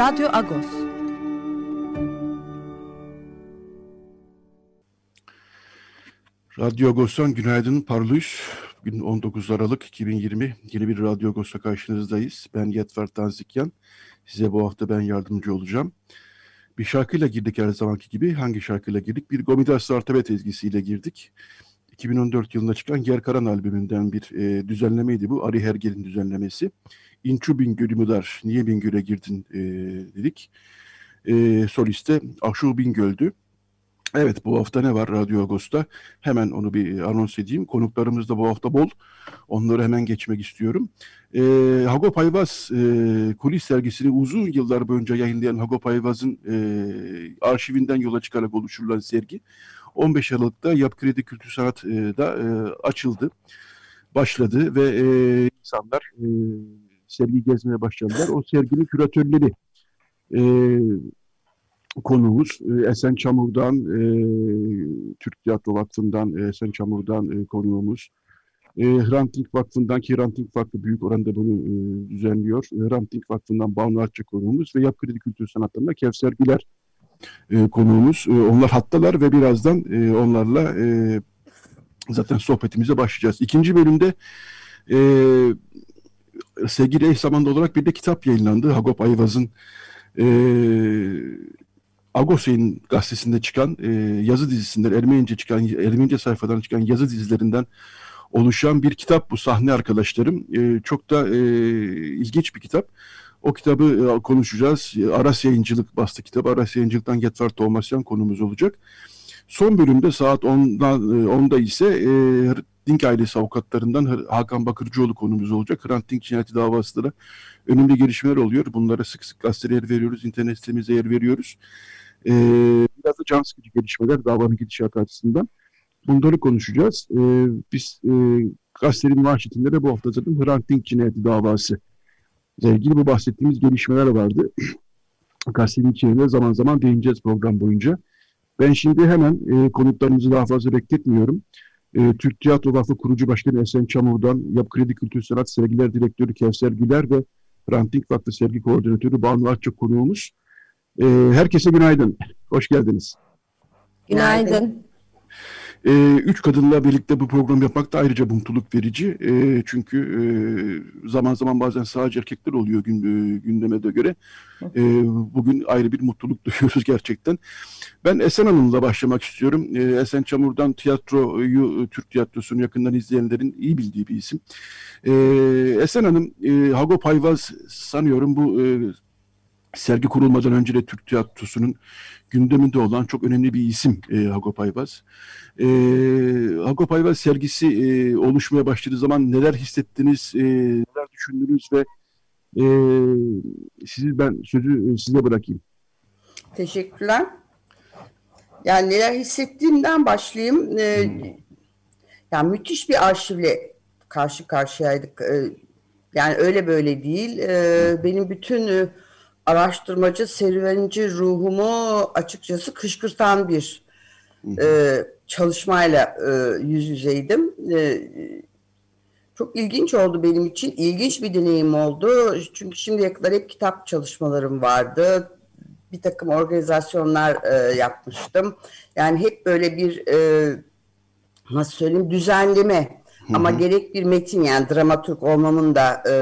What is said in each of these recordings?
Radyo Agos. Radyo Agos'tan günaydın parlıyız. Bugün 19 Aralık 2020 yeni bir Radyo Agos'ta karşınızdayız. Ben Yetver Tanzikyan. Size bu hafta ben yardımcı olacağım. Bir şarkıyla girdik her zamanki gibi. Hangi şarkıyla girdik? Bir Gomidas Artabet ezgisiyle girdik. 2014 yılında çıkan Gerkaran albümünden bir e, düzenlemeydi bu. Ari Hergel'in düzenlemesi. İnçu Bingöl'ü müdar, niye Bingöl'e girdin e, dedik. E, soliste Aşu Bingöl'dü. Evet bu hafta ne var Radyo Agos'ta? Hemen onu bir anons edeyim. Konuklarımız da bu hafta bol. Onları hemen geçmek istiyorum. E, Hagop Ayvaz e, kulis sergisini uzun yıllar boyunca yayınlayan Hagop Ayvaz'ın e, arşivinden yola çıkarak oluşturulan sergi 15 Aralık'ta Yap Kredi Kültür Sanat'da e, açıldı, başladı ve e, insanlar e, sergi gezmeye başladılar. O serginin küratörleri e, konuğumuz e, Esen Çamur'dan, e, Türk Tiyatro Vakfı'ndan e, Esen Çamur'dan e, konuğumuz. E, Hrant Dink Vakfı'ndan ki Hrant Dink Vakfı büyük oranda bunu e, düzenliyor. E, Hrant Dink Vakfı'ndan Banu Artçı konuğumuz ve Yap Kredi Kültür Sanatları'nda Kevser Güler e, konuğumuz. E, onlar hattalar ve birazdan e, onlarla e, zaten sohbetimize başlayacağız. İkinci bölümde e, sevgili eş zamanlı olarak bir de kitap yayınlandı. Hagop Ayvaz'ın e, Agos'un gazetesinde çıkan e, yazı dizisinden, Ermenice çıkan, Ermenice sayfadan çıkan yazı dizilerinden oluşan bir kitap bu sahne arkadaşlarım. E, çok da e, ilginç bir kitap. O kitabı e, konuşacağız. Aras Yayıncılık bastı kitabı. Aras Yayıncılık'tan Getvar Tomasyan konumuz olacak. Son bölümde saat 10'dan 10'da e, ise e, Dink ailesi avukatlarından Hakan Bakırcıoğlu konumuz olacak. Hrant Dink cinayeti davasında da önemli gelişmeler oluyor. Bunlara sık sık gazetede yer veriyoruz, internet sitemize yer veriyoruz. Ee, biraz da can sıkıcı gelişmeler davanın gidişatı açısından. Bunları konuşacağız. Ee, biz e, gazetenin manşetinde de bu hafta zaten Hrant Dink cinayeti davası ilgili bu bahsettiğimiz gelişmeler vardı. Gazetenin içeriğine zaman zaman değineceğiz program boyunca. Ben şimdi hemen e, konuklarımızı daha fazla bekletmiyorum. E, Türk Tiyatro Vakfı kurucu başkanı Esen Çamur'dan, Yap Kredi Kültür Sanat Sergiler Direktörü Kevser Güler ve Ranting Vakfı Sergi Koordinatörü Banu Artçı konuğumuz. E, herkese günaydın. Hoş geldiniz. Günaydın. E, üç kadınla birlikte bu program yapmak da ayrıca mutluluk verici. E, çünkü e, zaman zaman bazen sadece erkekler oluyor e, gündeme de göre. E, bugün ayrı bir mutluluk duyuyoruz gerçekten. Ben Esen Hanım'la başlamak istiyorum. E, Esen Çamur'dan tiyatroyu, Türk tiyatrosunu yakından izleyenlerin iyi bildiği bir isim. E, Esen Hanım, e, Hagop Ayvaz sanıyorum bu... E, sergi kurulmadan önce de Türk tiyatrosunun gündeminde olan çok önemli bir isim e, Hagop Ayvaz. E, Hagop Ayvaz sergisi e, oluşmaya başladığı zaman neler hissettiniz, e, neler düşündünüz ve e, sizi ben sözü e, size bırakayım. Teşekkürler. Yani neler hissettiğimden başlayayım. Ee, hmm. yani müthiş bir arşivle karşı karşıyaydık. Ee, yani öyle böyle değil. Ee, benim bütün e, araştırmacı, serüvenci ruhumu açıkçası kışkırtan bir e, çalışmayla e, yüz yüzeydim. E, çok ilginç oldu benim için. İlginç bir deneyim oldu. Çünkü şimdiye kadar hep kitap çalışmalarım vardı. Bir takım organizasyonlar e, yapmıştım. Yani hep böyle bir e, nasıl söyleyeyim düzenleme Hı-hı. Ama gerek bir metin yani dramaturg olmamın da e,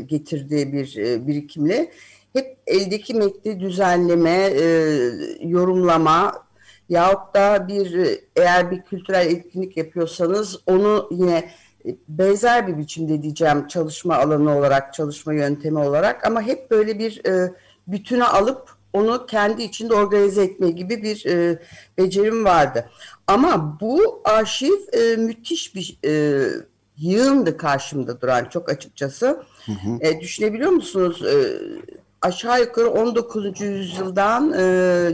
getirdiği bir e, birikimle hep eldeki metni düzenleme, e, yorumlama yahut da bir eğer bir kültürel etkinlik yapıyorsanız onu yine benzer bir biçimde diyeceğim çalışma alanı olarak, çalışma yöntemi olarak ama hep böyle bir e, bütüne alıp onu kendi içinde organize etme gibi bir e, becerim vardı. Ama bu arşiv e, müthiş bir e, yığındı karşımda duran çok açıkçası. Hı hı. E, düşünebiliyor musunuz? E, aşağı yukarı 19. yüzyıldan e,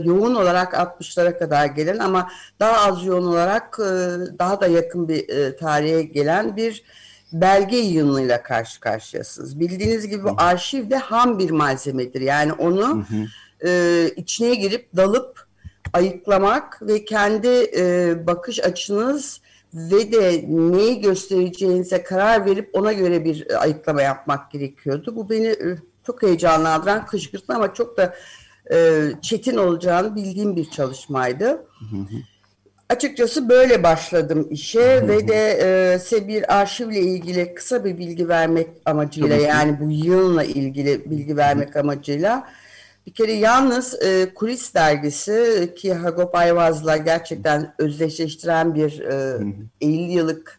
yoğun olarak 60'lara kadar gelen ama daha az yoğun olarak e, daha da yakın bir e, tarihe gelen bir belge yığınıyla karşı karşıyasınız. Bildiğiniz gibi bu arşiv de ham bir malzemedir. Yani onu hı hı. E, içine girip dalıp ayıklamak ve kendi e, bakış açınız ve de neyi göstereceğinize karar verip ona göre bir ayıklama yapmak gerekiyordu. Bu beni e, çok heyecanlandıran, kışkırtan ama çok da e, çetin olacağını bildiğim bir çalışmaydı. Hı hı. Açıkçası böyle başladım işe ve de e, size bir arşivle ilgili kısa bir bilgi vermek amacıyla yani bu yılla ilgili bilgi vermek amacıyla bir kere yalnız e, Kulis dergisi ki Hagop Ayvaz'la gerçekten özdeşleştiren bir e, 50 yıllık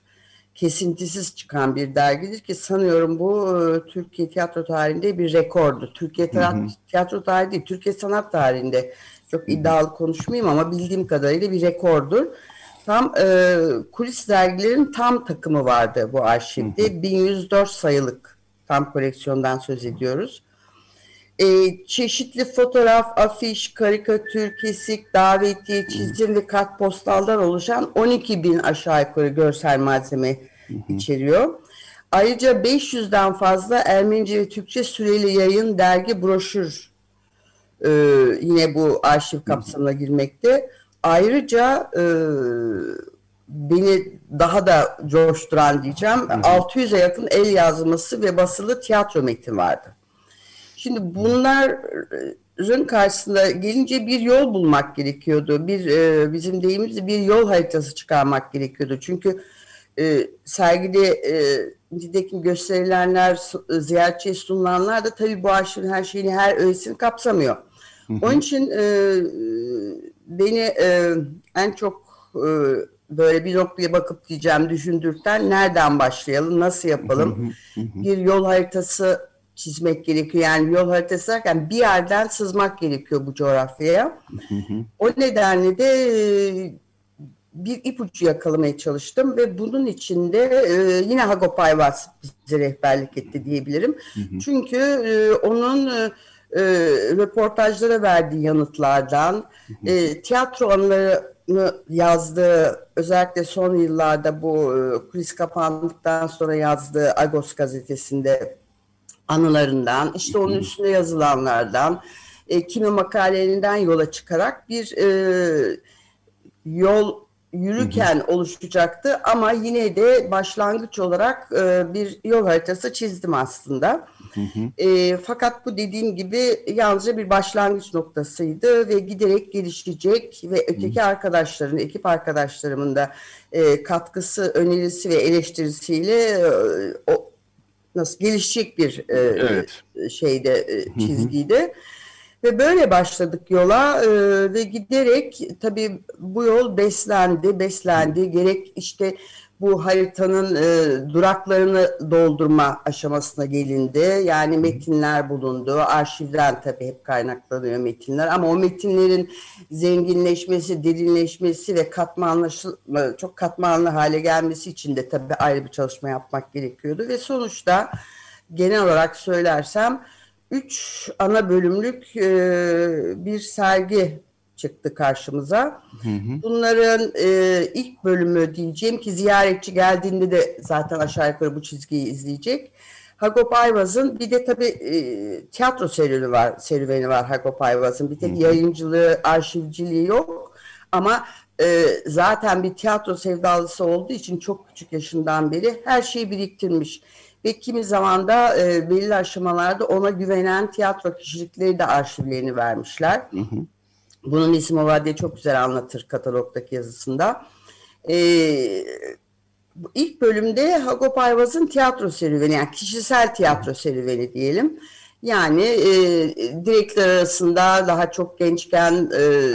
kesintisiz çıkan bir dergidir ki sanıyorum bu e, Türkiye tiyatro tarihinde bir rekordu. Türkiye tiyatro tarihi değil, Türkiye sanat tarihinde çok iddialı konuşmayayım ama bildiğim kadarıyla bir rekordur. Tam e, kulis dergilerin tam takımı vardı bu arşivde. 1104 sayılık tam koleksiyondan söz ediyoruz. E, çeşitli fotoğraf, afiş, karikatür, kesik, davetiye, çizim ve kartpostaldan oluşan 12 bin aşağı yukarı görsel malzeme içeriyor. Ayrıca 500'den fazla Ermenice ve Türkçe süreli yayın, dergi, broşür e, yine bu arşiv kapsamına girmekte. Ayrıca e, beni daha da coşturan diyeceğim 600'e yakın el yazması ve basılı tiyatro metin vardı. Şimdi bunların karşısında gelince bir yol bulmak gerekiyordu. Bir e, bizim deyimizde bir yol haritası çıkarmak gerekiyordu. Çünkü e, sergide e, nitekim gösterilenler, e, ziyaretçiye sunulanlar da tabii bu arşivin her şeyini, her öğesini kapsamıyor. Hı hı. Onun için e, beni e, en çok e, böyle bir noktaya bakıp diyeceğim düşündürten nereden başlayalım, nasıl yapalım? Hı. Bir yol haritası çizmek gerekiyor. Yani yol haritası derken bir yerden sızmak gerekiyor bu coğrafyaya. O nedenle de e, bir ipucu yakalamaya çalıştım ve bunun içinde e, yine Hagop Ayvaz bize rehberlik etti diyebilirim. Hı hı. Çünkü e, onun e, e, röportajlara verdiği yanıtlardan. E, tiyatro anılarını yazdığı, özellikle son yıllarda bu e, kulis kapandıktan sonra yazdığı Agos gazetesinde anılarından, işte onun üstünde yazılanlardan, e, kimi makalelerinden yola çıkarak bir e, yol yürürken hı hı. oluşacaktı ama yine de başlangıç olarak e, bir yol haritası çizdim aslında. Hı hı. E, fakat bu dediğim gibi yalnızca bir başlangıç noktasıydı ve giderek gelişecek ve öteki hı. arkadaşların, ekip arkadaşlarımın da e, katkısı, önerisi ve eleştirisiyle e, o nasıl gelişecek bir e, evet. şeyde e, çizgiydi. Hı hı. Ve böyle başladık yola e, ve giderek tabii bu yol beslendi, beslendi. Gerek işte bu haritanın e, duraklarını doldurma aşamasına gelindi. Yani metinler bulundu. Arşivden tabii hep kaynaklanıyor metinler. Ama o metinlerin zenginleşmesi, derinleşmesi ve katmanlı, çok katmanlı hale gelmesi için de tabii ayrı bir çalışma yapmak gerekiyordu. Ve sonuçta genel olarak söylersem üç ana bölümlük e, bir sergi çıktı karşımıza. Hı hı. Bunların e, ilk bölümü diyeceğim ki ziyaretçi geldiğinde de zaten aşağı yukarı bu çizgiyi izleyecek. Hagop Ayvaz'ın bir de tabii e, tiyatro serüveni var, serüveni var Hagop Ayvaz'ın. Bir tek hı hı. yayıncılığı, arşivciliği yok. Ama e, zaten bir tiyatro sevdalısı olduğu için çok küçük yaşından beri her şeyi biriktirmiş ve kimi zaman da e, belli aşamalarda ona güvenen tiyatro kişilikleri de arşivlerini vermişler. Hı hı. Bunun ismi Vadiye çok güzel anlatır katalogdaki yazısında. Ee, ilk bölümde Hagop Ayvaz'ın tiyatro serüveni, yani kişisel tiyatro serüveni diyelim. Yani e, direktler arasında daha çok gençken e,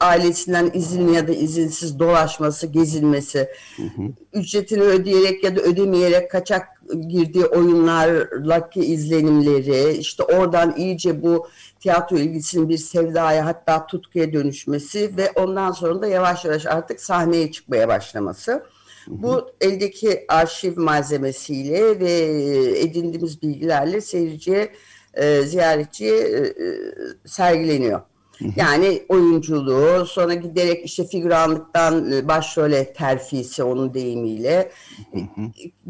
ailesinden izinli ya da izinsiz dolaşması, gezilmesi, hı hı. ücretini ödeyerek ya da ödemeyerek kaçak girdiği oyunlardaki izlenimleri, işte oradan iyice bu tiyatro ilgisinin bir sevdaya hatta tutkuya dönüşmesi ve ondan sonra da yavaş yavaş artık sahneye çıkmaya başlaması. Bu eldeki arşiv malzemesiyle ve edindiğimiz bilgilerle seyirciye, e, ziyaretçiye e, e sergileniyor. Yani oyunculuğu, sonra giderek işte figüranlıktan e, başrole terfisi onun deyimiyle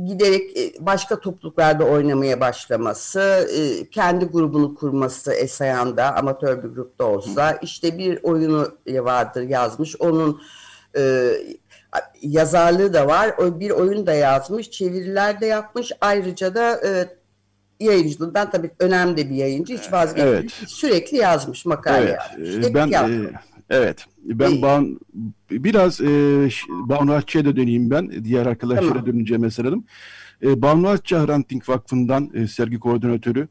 giderek e, başka topluluklarda oynamaya başlaması, e, kendi grubunu kurması Esayan'da amatör bir grupta olsa işte bir oyunu vardır yazmış. Onun yazarlığı da var. Bir oyun da yazmış, çeviriler de yapmış. Ayrıca da yayıncılığından tabii önemli bir yayıncı. Hiç vazgeçmiyor. Evet. Sürekli yazmış makale. Evet. Yazmış. ben e, evet. Ben e, Ban, biraz e, Banu Akçı'ya da döneyim ben. Diğer arkadaşlara tamam. dönünce mesela. E, Banu Akçı Hrant Vakfı'ndan e, sergi koordinatörü. E,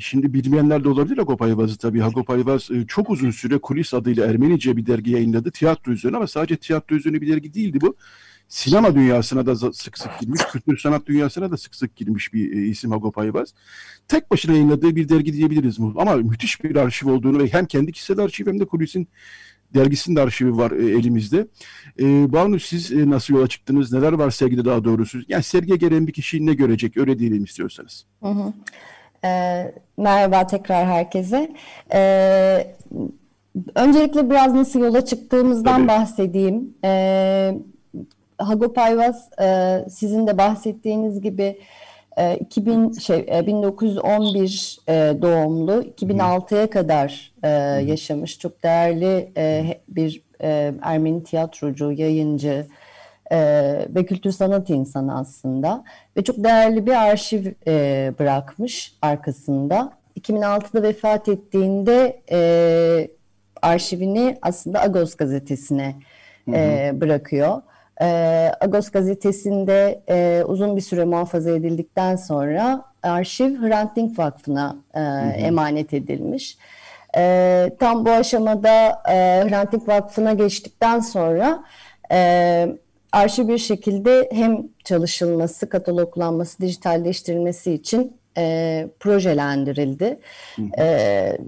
şimdi bilmeyenler de olabilir Hagop Ayvaz'ı tabii. Hagop Ayvaz e, çok uzun süre Kulis adıyla Ermenice bir dergi yayınladı. Tiyatro üzerine ama sadece tiyatro üzerine bir dergi değildi bu sinema dünyasına da sık sık girmiş, kültür sanat dünyasına da sık sık girmiş bir e, isim Hagop Ayvaz. Tek başına yayınladığı bir dergi diyebiliriz. Ama müthiş bir arşiv olduğunu ve hem kendi kişisel arşiv hem de kulisin dergisinin de arşivi var e, elimizde. E, Banu siz e, nasıl yola çıktınız? Neler var sergide daha doğrusu? Yani sergiye gelen bir kişi ne görecek? Öyle diyelim istiyorsanız. Hı hı. E, merhaba tekrar herkese. E, öncelikle biraz nasıl yola çıktığımızdan Tabii. bahsedeyim. E, Hagop Ayvaz e, sizin de bahsettiğiniz gibi e, 2000 şey e, 1911 e, doğumlu 2006'ya kadar e, yaşamış çok değerli e, bir e, Ermeni tiyatrocu, yayıncı e, ve kültür sanat insanı aslında ve çok değerli bir arşiv e, bırakmış arkasında. 2006'da vefat ettiğinde e, arşivini aslında Agos gazetesine e, bırakıyor. E, Agos gazetesinde e, uzun bir süre muhafaza edildikten sonra arşiv Hrant Dink Vakfı'na e, emanet edilmiş. E, tam bu aşamada e, Hrant Dink Vakfı'na geçtikten sonra e, arşiv bir şekilde hem çalışılması, kataloglanması, dijitalleştirilmesi için e, projelendirildi. Hı hı. E,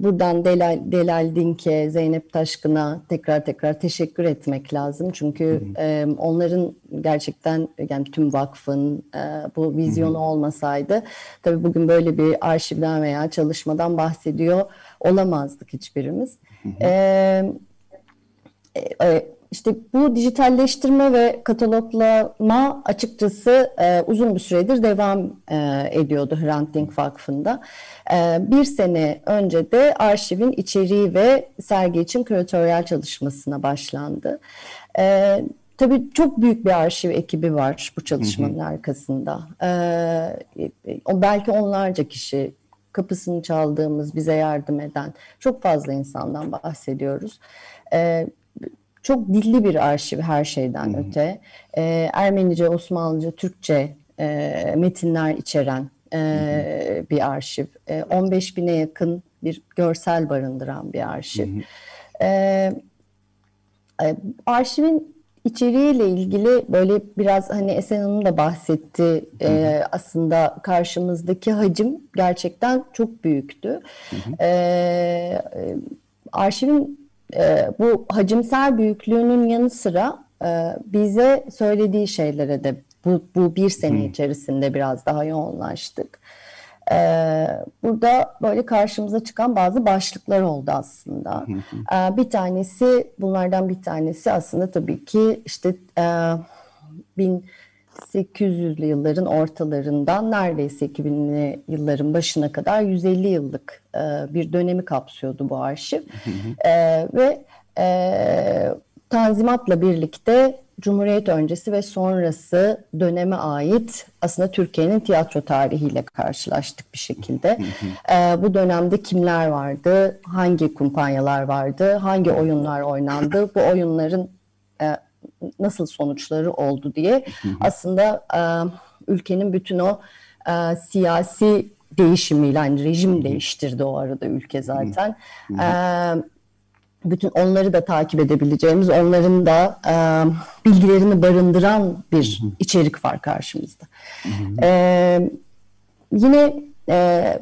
Buradan Delal, Delal Dink'e, Zeynep Taşkın'a tekrar tekrar teşekkür etmek lazım. Çünkü e, onların gerçekten yani tüm vakfın e, bu vizyonu olmasaydı tabii bugün böyle bir arşivden veya çalışmadan bahsediyor olamazdık hiçbirimiz. E, e, işte bu dijitalleştirme ve kataloglama açıkçası e, uzun bir süredir devam e, ediyordu Hrant Dink Vakfı'nda. E, bir sene önce de arşivin içeriği ve sergi için küratöryel çalışmasına başlandı. E, tabii çok büyük bir arşiv ekibi var bu çalışmanın hı hı. arkasında. E, o belki onlarca kişi kapısını çaldığımız, bize yardım eden çok fazla insandan bahsediyoruz. E, çok dilli bir arşiv her şeyden hmm. öte. E, Ermenice, Osmanlıca, Türkçe e, metinler içeren e, bir arşiv. E, 15 bine yakın bir görsel barındıran bir arşiv. Hmm. E, e, arşivin içeriğiyle ilgili böyle biraz hani Esen Hanım da bahsetti e, aslında karşımızdaki hacim gerçekten çok büyüktü. Hı hı. E, arşivin e, bu hacimsel büyüklüğünün yanı sıra e, bize söylediği şeylere de bu, bu bir sene içerisinde biraz daha yoğunlaştık. E, burada böyle karşımıza çıkan bazı başlıklar oldu aslında. e, bir tanesi bunlardan bir tanesi aslında tabii ki işte e, bin 800'lü yılların ortalarından neredeyse 2000'li yılların başına kadar 150 yıllık e, bir dönemi kapsıyordu bu arşiv. E, ve e, Tanzimat'la birlikte Cumhuriyet öncesi ve sonrası döneme ait aslında Türkiye'nin tiyatro tarihiyle karşılaştık bir şekilde. ee, bu dönemde kimler vardı, hangi kumpanyalar vardı, hangi oyunlar oynandı, bu oyunların e, nasıl sonuçları oldu diye. Aslında e, ülkenin bütün o e, siyasi değişimiyle yani rejim değiştirdi o arada ülke zaten. E, bütün onları da takip edebileceğimiz, onların da e, bilgilerini barındıran bir içerik var karşımızda. E, yine e,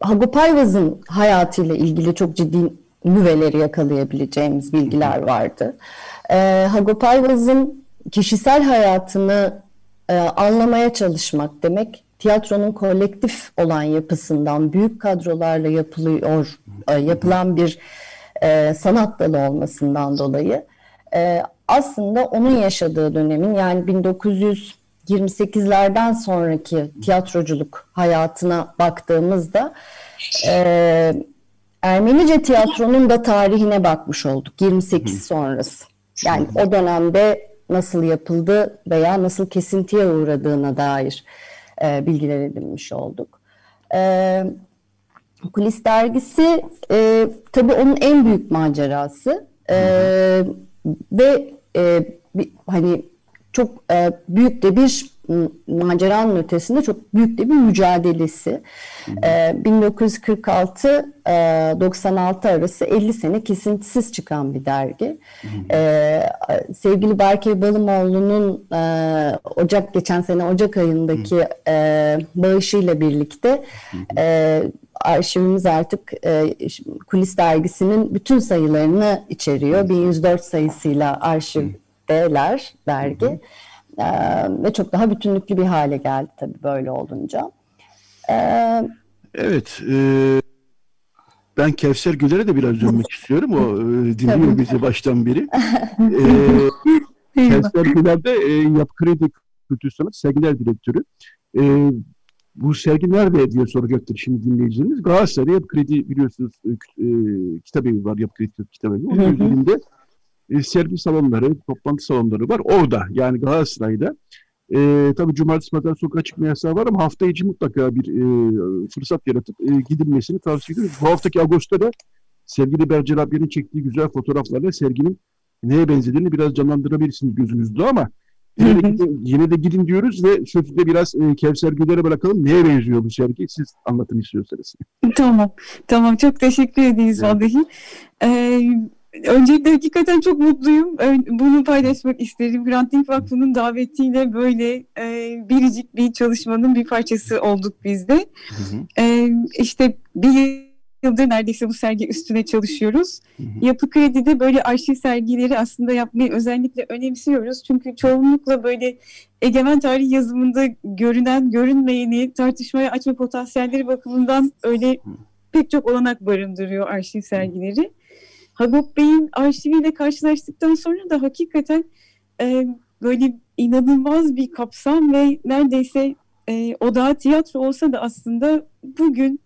Hagopayvaz'ın hayatıyla ilgili çok ciddi nüveleri yakalayabileceğimiz bilgiler vardı. E, Hagop Ayvaz'ın kişisel hayatını e, anlamaya çalışmak demek tiyatronun kolektif olan yapısından büyük kadrolarla yapılıyor e, yapılan bir e, sanat dalı olmasından dolayı e, aslında onun yaşadığı dönemin yani 1928'lerden sonraki tiyatroculuk hayatına baktığımızda e, Ermenice tiyatronun da tarihine bakmış olduk 28 sonrası. Yani o dönemde nasıl yapıldı veya nasıl kesintiye uğradığına dair e, bilgiler edinmiş olduk. E, Kulis dergisi e, tabii onun en büyük macerası. E, ve e, bir, hani çok e, büyük de bir maceranın ötesinde çok büyük de bir mücadelesi. E, 1946 e, 96 arası 50 sene kesintisiz çıkan bir dergi. E, sevgili Berke Balımoğlu'nun e, Ocak geçen sene Ocak ayındaki e, bağışıyla birlikte e, arşivimiz artık e, Kulis dergisinin bütün sayılarını içeriyor. 1104 sayısıyla arşivdeler dergi. Hı hı. Ee, ve çok daha bütünlüklü bir hale geldi tabii böyle olunca. Ee, evet. E, ben Kevser Güler'e de biraz dönmek istiyorum. O e, dinliyor bizi baştan beri. e, Kevser Güler de e, Yapı Kredi Kültür Sanat Sergiler Direktörü. E, bu sergi nerede diye soracaktır şimdi dinleyicilerimiz. Galatasaray Yapı Kredi biliyorsunuz e, e, kitabevi var Yapı Kredi kitabevi. Onun üzerinde e, sergi salonları, toplantı salonları var orada yani Galatasaray'da. E, tabii cumartesi pazar sokağa çıkma yasağı var ama hafta içi mutlaka bir e, fırsat yaratıp e, gidilmesini tavsiye ediyoruz. Bu haftaki Ağustos'ta sevgili Bercer abinin çektiği güzel fotoğraflarla serginin neye benzediğini biraz canlandırabilirsiniz gözünüzde ama yine de, gidin, yine de gidin diyoruz ve sözü de biraz e, Kevser Güler'e bırakalım. Neye benziyor bu sergi? Siz anlatın istiyorsanız. Tamam. Tamam. Çok teşekkür ederiz evet. vallahi. Ee, Öncelikle hakikaten çok mutluyum. Bunu paylaşmak isterim. Granting Vakfı'nın davetiyle böyle e, biricik bir çalışmanın bir parçası olduk biz de. Hı hı. E, işte bir yıldır neredeyse bu sergi üstüne çalışıyoruz. Hı hı. Yapı Kredi'de böyle arşiv sergileri aslında yapmayı özellikle önemsiyoruz. Çünkü çoğunlukla böyle egemen tarih yazımında görünen, görünmeyeni tartışmaya açma potansiyelleri bakımından öyle pek çok olanak barındırıyor arşiv sergileri. Hagop Bey'in arşiviyle karşılaştıktan sonra da hakikaten e, böyle inanılmaz bir kapsam ve neredeyse e, o da tiyatro olsa da aslında bugün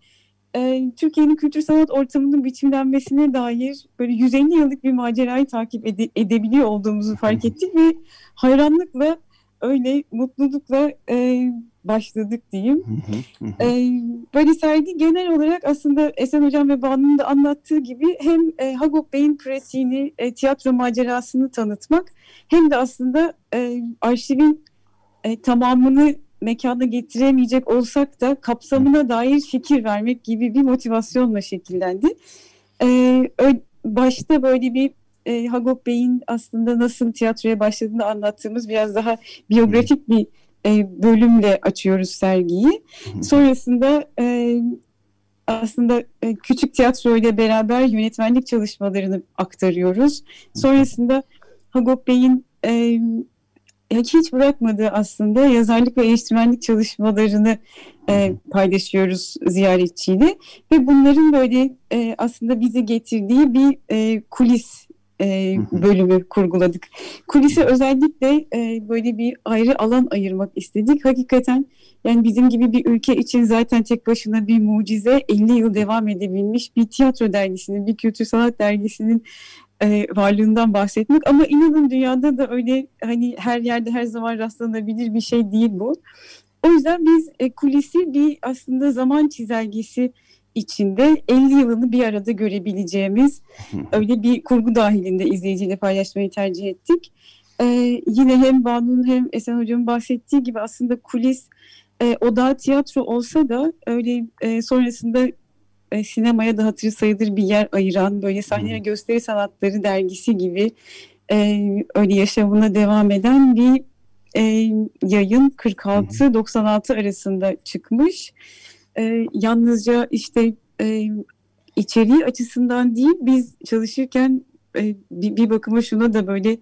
e, Türkiye'nin kültür sanat ortamının biçimlenmesine dair böyle 150 yıllık bir macerayı takip ede- edebiliyor olduğumuzu fark ettik ve hayranlıkla öyle mutlulukla e, başladık diyeyim. e, böyle sergi genel olarak aslında Esen Hocam ve Banu'nun da anlattığı gibi hem e, Hagop Bey'in pratiğini, e, tiyatro macerasını tanıtmak hem de aslında e, arşivin e, tamamını mekana getiremeyecek olsak da kapsamına dair fikir vermek gibi bir motivasyonla şekillendi. E, başta böyle bir e, Hagop Bey'in aslında nasıl tiyatroya başladığını anlattığımız biraz daha biyografik bir e, bölümle açıyoruz sergiyi. Sonrasında e, aslında e, küçük tiyatro ile beraber yönetmenlik çalışmalarını aktarıyoruz. Sonrasında Hagop Bey'in e, hiç bırakmadığı aslında yazarlık ve eleştirmenlik çalışmalarını e, paylaşıyoruz ziyaretçiyle ve bunların böyle e, aslında bizi getirdiği bir e, kulis e, bölümü kurguladık. Kulise özellikle e, böyle bir ayrı alan ayırmak istedik. Hakikaten yani bizim gibi bir ülke için zaten tek başına bir mucize 50 yıl devam edebilmiş bir tiyatro dergisinin, bir kültür sanat dergisinin e, varlığından bahsetmek ama inanın dünyada da öyle hani her yerde her zaman rastlanabilir bir şey değil bu. O yüzden biz e, kulisi bir aslında zaman çizelgesi içinde 50 yılını bir arada görebileceğimiz öyle bir kurgu dahilinde izleyiciyle paylaşmayı tercih ettik. Ee, yine hem Banu'nun hem Esen Hocam'ın bahsettiği gibi aslında kulis e, oda tiyatro olsa da öyle e, sonrasında e, sinemaya da hatırı sayılır bir yer ayıran böyle sahne ve gösteri sanatları dergisi gibi e, öyle yaşamına devam eden bir e, yayın 46-96 arasında çıkmış e, yalnızca işte e, içeriği açısından değil biz çalışırken e, bir, bir bakıma şuna da böyle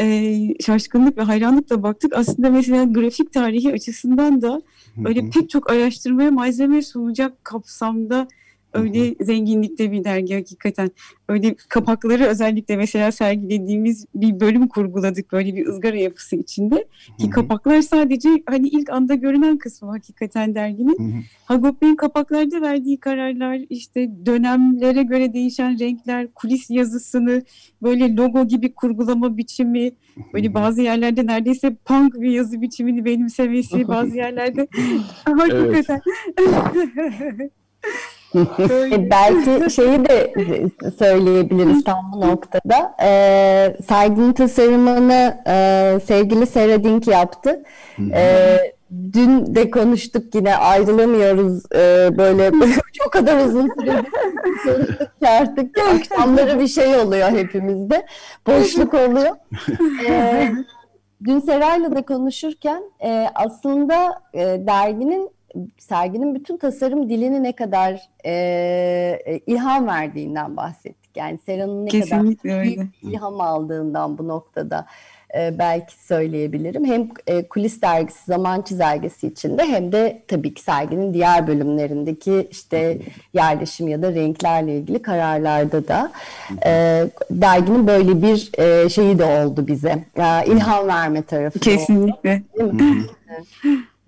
e, şaşkınlık ve hayranlıkla baktık. Aslında mesela grafik tarihi açısından da böyle pek çok araştırmaya malzeme sunacak kapsamda öyle zenginlikte bir dergi hakikaten. Öyle kapakları özellikle mesela sergilediğimiz bir bölüm kurguladık böyle bir ızgara yapısı içinde. Ki kapaklar sadece hani ilk anda görünen kısmı hakikaten derginin. Hagop Bey'in kapaklarda verdiği kararlar işte dönemlere göre değişen renkler, kulis yazısını böyle logo gibi kurgulama biçimi böyle bazı yerlerde neredeyse punk bir yazı biçimini benimsemesi bazı yerlerde hakikaten E, belki şeyi de söyleyebiliriz tam bu noktada. Ee, serginin tasarımını e, sevgili Seradink yaptı. Ee, dün de konuştuk yine ayrılamıyoruz ee, böyle çok kadar uzun süredir konuştuk artık akşamları bir şey oluyor hepimizde. Boşluk oluyor. Ee, dün Seray'la da konuşurken e, aslında e, derginin serginin bütün tasarım dilini ne kadar e, ilham verdiğinden bahsettik. Yani Sera'nın ne Kesinlikle kadar öyle. büyük ilham aldığından bu noktada e, belki söyleyebilirim. Hem e, kulis dergisi, zaman çizelgesi içinde hem de tabii ki serginin diğer bölümlerindeki işte yerleşim ya da renklerle ilgili kararlarda da e, derginin böyle bir e, şeyi de oldu bize. E, ilham verme tarafı. da oldu. Kesinlikle. Değil mi?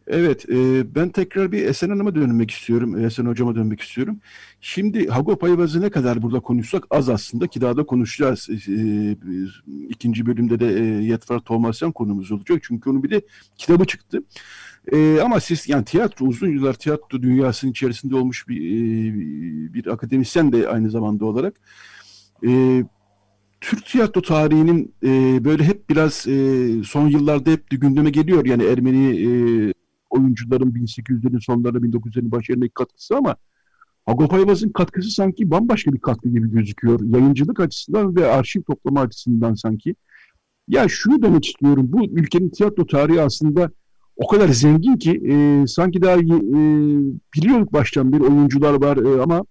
Evet, e, ben tekrar bir Esen Hanım'a dönmek istiyorum, Esen Hocam'a dönmek istiyorum. Şimdi Hagop Ayvaz'ı ne kadar burada konuşsak az aslında ki daha da konuşacağız. E, e, ikinci bölümde de e, Yetvar Tomasyan konumuz olacak çünkü onun bir de kitabı çıktı. E, ama siz yani tiyatro uzun yıllar tiyatro dünyasının içerisinde olmuş bir e, bir akademisyen de aynı zamanda olarak e, Türk tiyatro tarihinin e, böyle hep biraz e, son yıllarda hep de gündeme geliyor yani Ermeni e, oyuncuların 1800'lerin sonlarına 1900'lerin başlarındaki katkısı ama Hagop Ayvaz'ın katkısı sanki bambaşka bir katkı gibi gözüküyor. Yayıncılık açısından ve arşiv toplama açısından sanki. Ya şunu demek istiyorum. Bu ülkenin tiyatro tarihi aslında o kadar zengin ki e, sanki daha e, biliyorduk baştan bir oyuncular var e, ama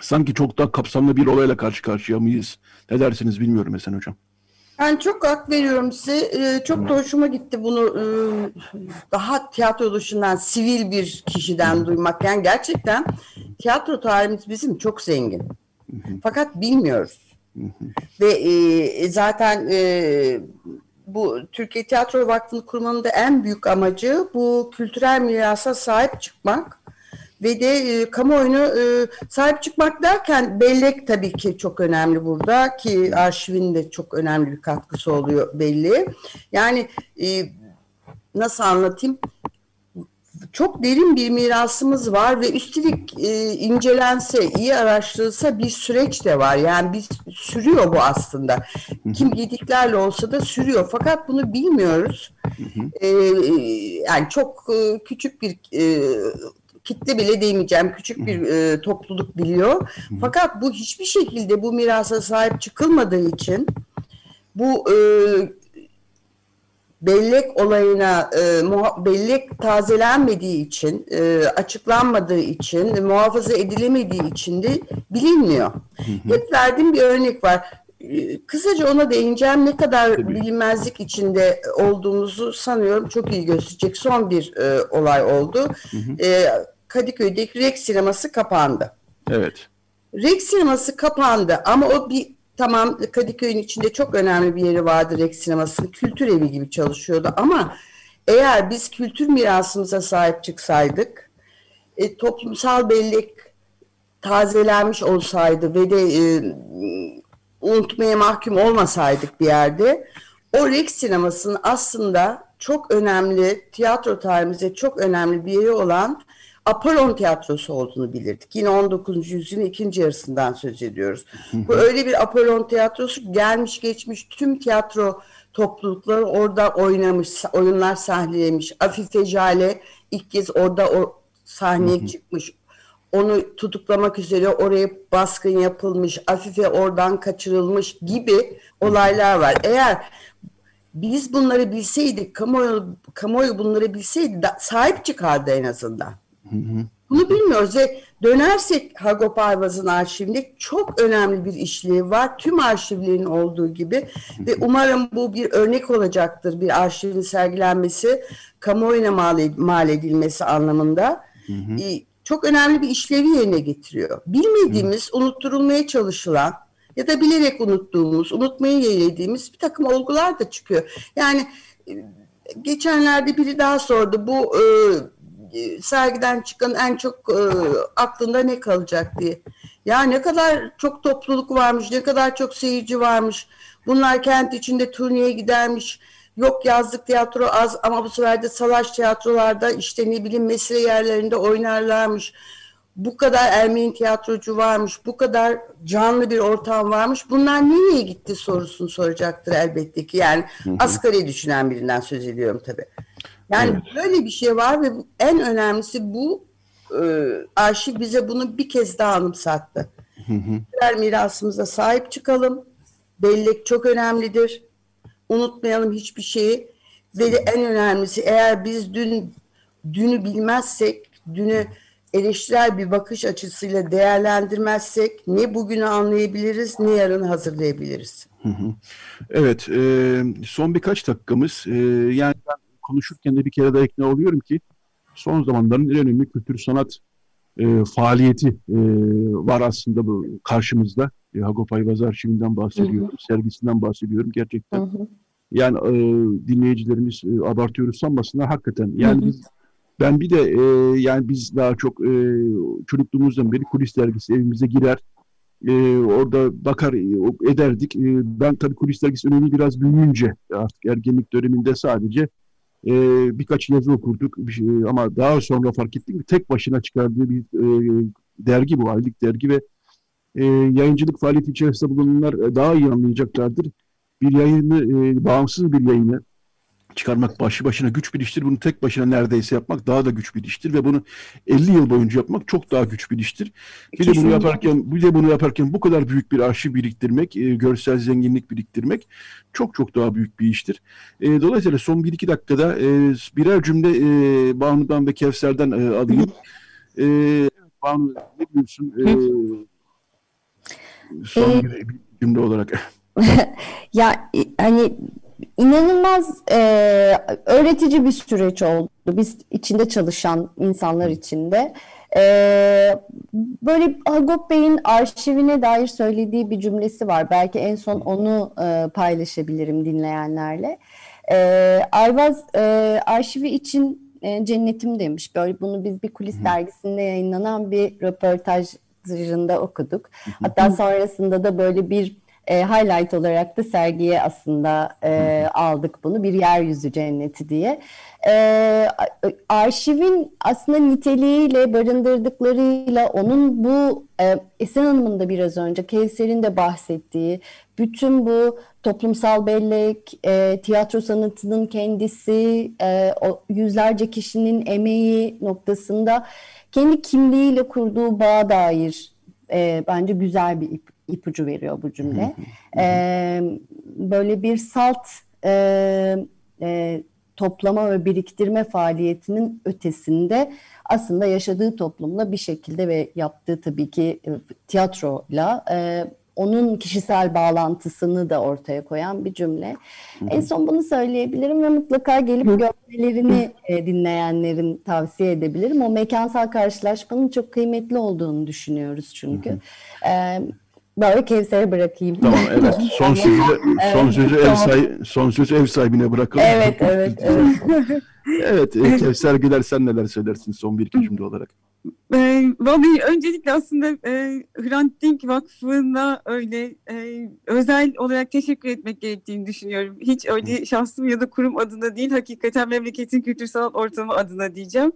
sanki çok daha kapsamlı bir olayla karşı karşıya mıyız? Ne dersiniz bilmiyorum Esen Hocam. Ben çok hak veriyorum size. Ee, çok da hoşuma gitti bunu e, daha tiyatro dışından sivil bir kişiden duymak. Yani gerçekten tiyatro tarihimiz bizim çok zengin. Fakat bilmiyoruz. Ve e, zaten e, bu Türkiye Tiyatro Vakfı'nı kurmanın da en büyük amacı bu kültürel mirasa sahip çıkmak ve de e, kamuoyunu e, sahip çıkmak derken bellek tabii ki çok önemli burada ki arşivin de çok önemli bir katkısı oluyor belli. Yani e, nasıl anlatayım? Çok derin bir mirasımız var ve üstelik e, incelense, iyi araştırılsa bir süreç de var. Yani biz sürüyor bu aslında. Kim gediklerle olsa da sürüyor. Fakat bunu bilmiyoruz. E, yani çok e, küçük bir e, kitle bile demeyeceğim küçük bir e, topluluk biliyor. Fakat bu hiçbir şekilde bu mirasa sahip çıkılmadığı için bu e, bellek olayına e, bellek tazelenmediği için, e, açıklanmadığı için, muhafaza edilemediği için de bilinmiyor. Hep verdiğim bir örnek var. E, Kısaca ona değineceğim. Ne kadar Tabii. bilinmezlik içinde olduğumuzu sanıyorum çok iyi gösterecek son bir e, olay oldu. E, Kadıköy'deki Rex sineması kapandı. Evet. Rex sineması kapandı ama o bir tamam Kadıköy'ün içinde çok önemli bir yeri vardı Rex sinemasının kültür evi gibi çalışıyordu ama eğer biz kültür mirasımıza sahip çıksaydık e, toplumsal bellek tazelenmiş olsaydı ve de e, unutmaya mahkum olmasaydık bir yerde o Rex sinemasının aslında çok önemli tiyatro tarihimizde çok önemli bir yeri olan Apollon tiyatrosu olduğunu bilirdik. Yine 19. yüzyılın ikinci yarısından söz ediyoruz. Bu öyle bir Apollon tiyatrosu gelmiş geçmiş tüm tiyatro toplulukları orada oynamış, oyunlar sahnelemiş. Afife Jale ilk kez orada o sahneye çıkmış. Onu tutuklamak üzere oraya baskın yapılmış, Afife oradan kaçırılmış gibi olaylar var. Eğer biz bunları bilseydik, kamuoyu, kamuoyu bunları bilseydi da, sahip çıkardı en azından. Bunu bilmiyoruz ve Dönersek Hagop Ayvaz'ın arşivinde çok önemli bir işlevi var. Tüm arşivlerin olduğu gibi ve umarım bu bir örnek olacaktır bir arşivin sergilenmesi, kamuoyuna mal, mal edilmesi anlamında. Hı hı. Ee, çok önemli bir işlevi yerine getiriyor. Bilmediğimiz, hı. unutturulmaya çalışılan ya da bilerek unuttuğumuz, unutmayı yeğlediğimiz bir takım olgular da çıkıyor. Yani geçenlerde biri daha sordu bu e, sergiden çıkan en çok e, aklında ne kalacak diye. Ya ne kadar çok topluluk varmış, ne kadar çok seyirci varmış. Bunlar kent içinde turneye gidermiş. Yok yazlık tiyatro az ama bu sefer de salaş tiyatrolarda işte ne bileyim mesire yerlerinde oynarlarmış. Bu kadar Ermeni tiyatrocu varmış, bu kadar canlı bir ortam varmış. Bunlar nereye gitti sorusunu soracaktır elbette ki. Yani asgari düşünen birinden söz ediyorum tabii. Yani evet. böyle bir şey var ve en önemlisi bu e, arşiv bize bunu bir kez daha anımsattı. Hı mirasımıza sahip çıkalım. Bellek çok önemlidir. Unutmayalım hiçbir şeyi. Ve de en önemlisi eğer biz dün dünü bilmezsek, dünü eleştirel bir bakış açısıyla değerlendirmezsek ne bugünü anlayabiliriz ne yarın hazırlayabiliriz. Evet, e, son birkaç dakikamız. E, yani ben konuşurken de bir kere daha ikna oluyorum ki son zamanların en önemli kültür sanat e, faaliyeti e, var aslında bu karşımızda. E, Hagop Ayvaz Arşivinden bahsediyorum, hı hı. sergisinden bahsediyorum gerçekten. Hı hı. Yani e, dinleyicilerimiz e, abartıyoruz sanmasınlar hakikaten. Yani hı hı. biz ben bir de e, yani biz daha çok e, çocukluğumuzdan beri kulis dergisi evimize girer. E, orada bakar e, ederdik. E, ben tabii kulis dergisi önemi biraz büyüyünce artık ergenlik döneminde sadece e, birkaç yazı okurduk şey, ama daha sonra fark ettim ki tek başına çıkardığı bir e, dergi bu aylık dergi ve e, yayıncılık faaliyeti içerisinde bulunanlar e, daha iyi anlayacaklardır. Bir yayını, e, bağımsız bir yayını çıkarmak başı başına güç bir iştir. Bunu tek başına neredeyse yapmak daha da güç bir iştir ve bunu 50 yıl boyunca yapmak çok daha güç bir iştir. Bir de bunu yaparken bir de bunu yaparken bu kadar büyük bir arşiv biriktirmek, e, görsel zenginlik biriktirmek çok çok daha büyük bir iştir. E, dolayısıyla son 1-2 dakikada e, birer cümle e, Banu'dan ve Kevser'den e, alayım. E, Banu ne diyorsun? E, son bir, bir cümle olarak. ya hani inanılmaz e, öğretici bir süreç oldu. Biz içinde çalışan insanlar içinde. E, böyle Agop Bey'in arşivine dair söylediği bir cümlesi var. Belki en son onu e, paylaşabilirim dinleyenlerle. E, Ayvaz e, arşivi için e, cennetim demiş. Böyle bunu biz bir kulis dergisinde yayınlanan bir röportajında okuduk. Hatta sonrasında da böyle bir e, highlight olarak da sergiye aslında e, aldık bunu bir yeryüzü cenneti diye. E, arşivin aslında niteliğiyle barındırdıklarıyla onun bu e, Esen Hanım'ın da biraz önce Kevser'in de bahsettiği bütün bu toplumsal bellek, e, tiyatro sanatının kendisi, e, o yüzlerce kişinin emeği noktasında kendi kimliğiyle kurduğu bağ dair e, bence güzel bir ip ipucu veriyor bu cümle. ee, böyle bir salt e, e, toplama ve biriktirme faaliyetinin ötesinde aslında yaşadığı toplumla bir şekilde ve yaptığı tabii ki e, tiyatroyla e, onun kişisel bağlantısını da ortaya koyan bir cümle. Hı. En son bunu söyleyebilirim ve mutlaka gelip görmelerini e, dinleyenlerin tavsiye edebilirim. O mekansal karşılaşmanın çok kıymetli olduğunu düşünüyoruz çünkü. Hı. E, Böyle Kevser'e bırakayım. Tamam evet. Son sözü son sözü ev sahibi, son sözü ev sahibine bırakalım. Evet evet evet. evet e, Kevser Güler sen neler söylersin son bir iki cümle olarak? E, vallahi öncelikle aslında e, Hrant Dink Vakfı'na öyle e, özel olarak teşekkür etmek gerektiğini düşünüyorum. Hiç öyle şahsım ya da kurum adına değil, hakikaten memleketin kültürsel ortamı adına diyeceğim.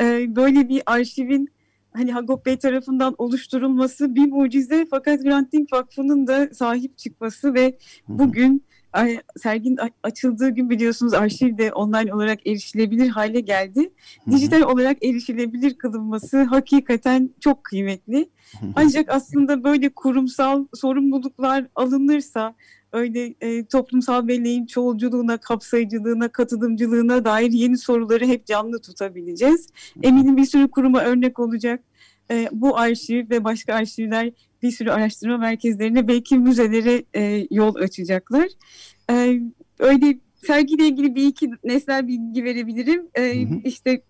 E, böyle bir arşivin hani Hagop Bey tarafından oluşturulması bir mucize fakat Hrant Dink Vakfı'nın da sahip çıkması ve bugün ay, serginin açıldığı gün biliyorsunuz arşiv de online olarak erişilebilir hale geldi. Dijital olarak erişilebilir kılınması hakikaten çok kıymetli. Ancak aslında böyle kurumsal sorumluluklar alınırsa öyle e, toplumsal belleğin çoğulculuğuna, kapsayıcılığına, katılımcılığına dair yeni soruları hep canlı tutabileceğiz. Eminim bir sürü kuruma örnek olacak. e, bu arşiv ve başka arşivler bir sürü araştırma merkezlerine belki müzelere e, yol açacaklar. E, öyle sergiyle ilgili bir iki nesnel bilgi verebilirim. E, hı hı. İşte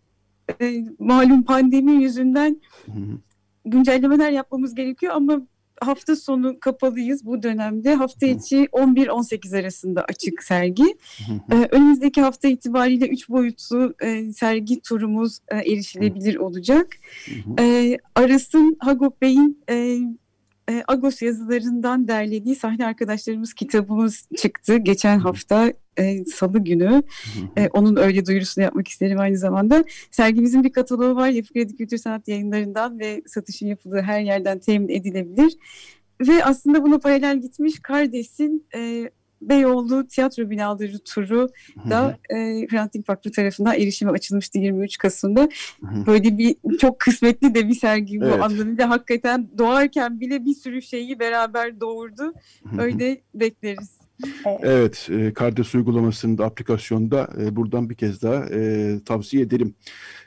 e, malum pandemi yüzünden hı hı. güncellemeler yapmamız gerekiyor ama hafta sonu kapalıyız bu dönemde. Hafta içi 11-18 arasında açık sergi. Ee, önümüzdeki hafta itibariyle 3 boyutlu e, sergi turumuz e, erişilebilir olacak. Ee, Aras'ın Hagop Bey'in e, e, Agos yazılarından derlediği sahne arkadaşlarımız kitabımız çıktı geçen hafta e, Salı günü. E, onun öyle duyurusunu yapmak isterim aynı zamanda. Sergimizin bir kataloğu var. Yapı Kredi Kültür Sanat yayınlarından ve satışın yapıldığı her yerden temin edilebilir. Ve aslında buna paralel gitmiş Kardes'in e, Beyoğlu tiyatro binaları turu da e, Hrant Dink Vakfı tarafından erişime açılmıştı 23 Kasım'da. Hı-hı. Böyle bir çok kısmetli de bir sergi bu evet. anlamıyla hakikaten doğarken bile bir sürü şeyi beraber doğurdu. Öyle bekleriz. Evet, e, Kardes uygulamasının da aplikasyonda e, buradan bir kez daha e, tavsiye ederim.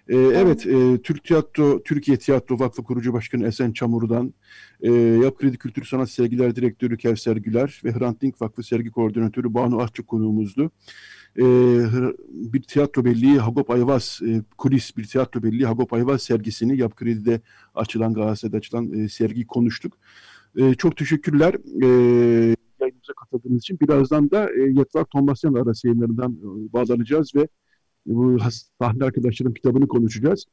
E, evet, e, Türk Tiyatro, Türkiye Tiyatro Vakfı Kurucu Başkanı Esen Çamur'dan, e, Yap Kredi Kültür Sanat Sergiler Direktörü Kevser Güler ve Hrant Dink Vakfı Sergi Koordinatörü Banu Ahçı konuğumuzdu. E, bir tiyatro belliği Hagop Ayvaz, e, kulis bir tiyatro belliği Hagop Ayvaz sergisini Yap Kredi'de açılan, Galatasaray'da açılan e, sergiyi konuştuk. E, çok teşekkürler. E, yayınımıza katıldığınız için. Birazdan da e, Yetvar Tombasyan arası yayınlarından e, bağlanacağız ve bu sahne arkadaşlarım kitabını konuşacağız.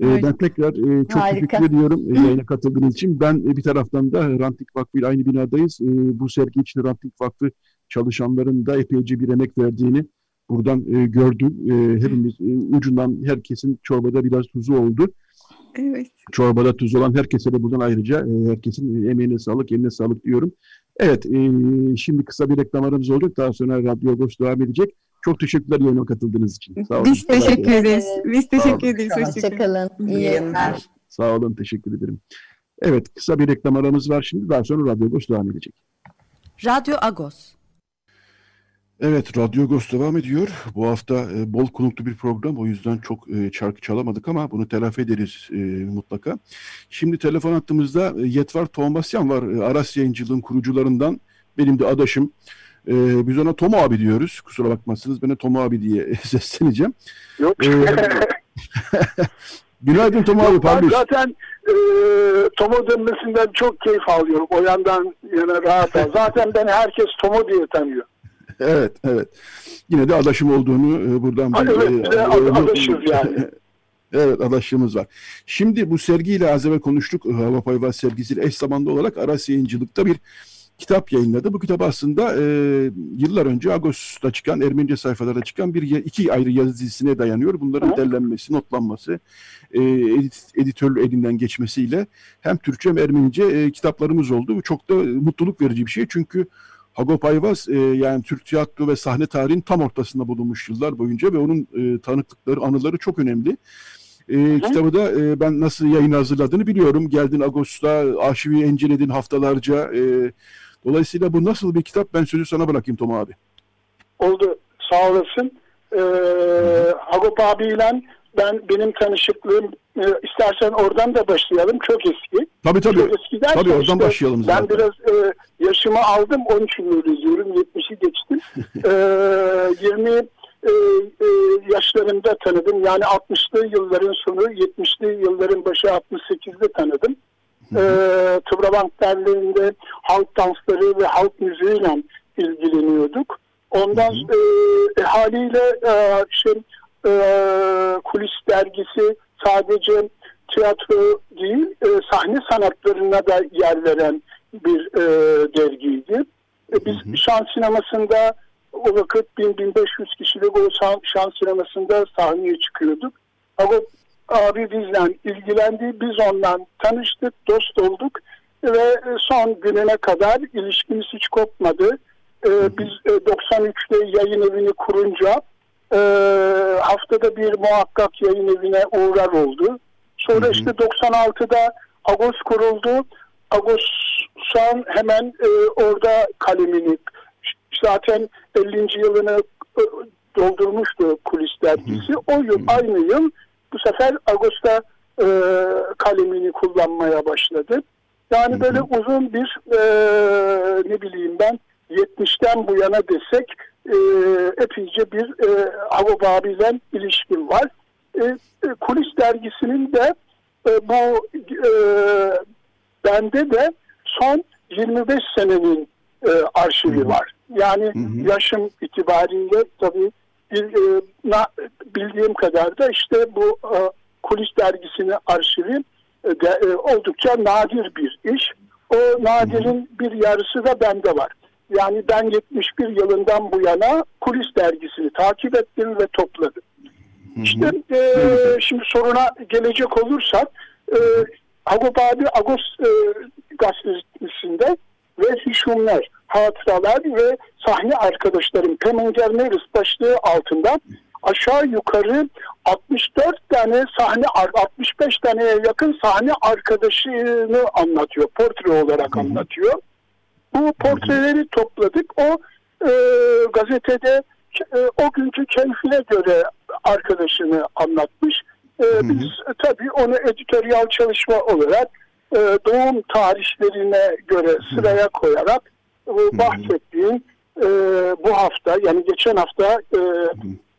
E, ben tekrar e, çok teşekkür ediyorum e, yayına katıldığınız için. Ben e, bir taraftan da Rantik Vakfı ile aynı binadayız. E, bu sergi için Rantik Vakfı çalışanların da epeyce bir emek verdiğini buradan e, gördüm. E, hepimiz e, ucundan herkesin çorbada biraz tuzu oldu. Evet. Çorbada tuz olan herkese de buradan ayrıca e, herkesin emeğine sağlık, eline sağlık diyorum. Evet, e, şimdi kısa bir reklam aramız olacak. Daha sonra Radyo Agos devam edecek. Çok teşekkürler yayına katıldığınız için. Sağ olun. Biz teşekkür ederiz. Biz teşekkür ederiz. Hoşçakalın. İyi yayınlar. Sağ olun, teşekkür ederim. Evet, kısa bir reklam aramız var şimdi. Daha sonra Radyo Agos devam edecek. Radyo Agos. Evet, Radyo Agos devam ediyor. Bu hafta e, bol konuklu bir program. O yüzden çok e, şarkı çalamadık ama bunu telafi ederiz e, mutlaka. Şimdi telefon hattımızda e, Yetvar Tomasyan var. E, Aras Yayıncılığın kurucularından. Benim de adaşım. E, biz ona Tomo abi diyoruz. Kusura bakmazsınız. Ben de Tomo abi diye sesleneceğim. Yok. E, Günaydın Tomo abi. Pardon. Zaten e, Tomo dönmesinden çok keyif alıyorum. O yandan yana rahat. Zaten ben herkes Tomo diye tanıyor. Evet, evet. Yine de adaşım olduğunu e, buradan... Ha, evet, e, adaşız yani. Evet adaşlığımız var. Şimdi bu sergiyle az evvel konuştuk. Hava Payvaz sergisiyle eş zamanlı olarak Aras Yayıncılık'ta bir kitap yayınladı. Bu kitap aslında e, yıllar önce Ağustos'ta çıkan, Ermenice sayfalarda çıkan bir iki ayrı yazı dizisine dayanıyor. Bunların Hı. derlenmesi, notlanması, e, edit, editör elinden geçmesiyle hem Türkçe hem Ermenice e, kitaplarımız oldu. Bu çok da mutluluk verici bir şey. Çünkü Hagop Ayvaz e, yani Türk tiyatro ve sahne tarihin tam ortasında bulunmuş yıllar boyunca ve onun e, tanıklıkları, anıları çok önemli. E, kitabı da e, ben nasıl yayın hazırladığını biliyorum. Geldin Ağustos'ta arşivi inceledin haftalarca. E, dolayısıyla bu nasıl bir kitap ben sözü sana bırakayım Tom abi. Oldu sağ olasın. Ee, Hagop abiyle ben benim tanışıklığım e, istersen oradan da başlayalım. Çok eski. Tabii tabii. Çok eski derken tabii oradan işte, başlayalım zaten. Ben biraz e, yaşımı aldım. 13 yıl diyorum. 70'i geçtim. e, 20 e, e, yaşlarında tanıdım. Yani 60'lı yılların sonu, 70'li yılların başı 68'de tanıdım. E, Tıbrabank derneğinde halk dansları ve halk müziğiyle ilgileniyorduk. Ondan hı hı. E, haliyle e, şey, e, kulis dergisi sadece tiyatro değil e, sahne sanatlarına da yer veren bir e, dergiydi. E, biz hı hı. şan sinemasında o vakit 1000-1500 kişilik o şan sinemasında sahneye çıkıyorduk. Ama abi bizden ilgilendi, biz ondan tanıştık, dost olduk ve son gününe kadar ilişkimiz hiç kopmadı. Ee, biz e, 93'te yayın evini kurunca e, haftada bir muhakkak yayın evine uğrar oldu. Sonra hı hı. işte 96'da Agos kuruldu. Agos son hemen e, orada kalemini zaten 50. yılını e, doldurmuştu kulis dergisi. O yıl aynı yıl bu sefer Ağustos'ta e, kalemini kullanmaya başladı. Yani böyle uzun bir e, ne bileyim ben 70'ten bu yana desek e, epeyce bir e, Agop abiyle ilişkim var. E, e, Kulis dergisinin de e, bu e, bende de son 25 senenin e, arşivi var. Yani hı hı. yaşım itibariyle tabii bil, e, na, bildiğim kadar da işte bu e, Kulis dergisinin arşivi e, de, e, oldukça nadir bir iş. O nadirin bir yarısı da bende var. Yani ben 71 yılından bu yana Kulis dergisini takip ettim ve topladım. İşte e, şimdi soruna gelecek olursak e, Agop abi Agos e, gazetesinde ve hişumlar, hatıralar ve sahne arkadaşlarım Pemenger Meris başlığı altında aşağı yukarı 64 tane sahne 65 taneye yakın sahne arkadaşını anlatıyor. Portre olarak anlatıyor. Bu portreleri topladık. O e, gazetede e, o günkü keyfine göre arkadaşını anlatmış. E, biz e, tabii onu editoryal çalışma olarak e, doğum tarihlerine göre sıraya koyarak e, bahsettiğim e, bu hafta yani geçen hafta e,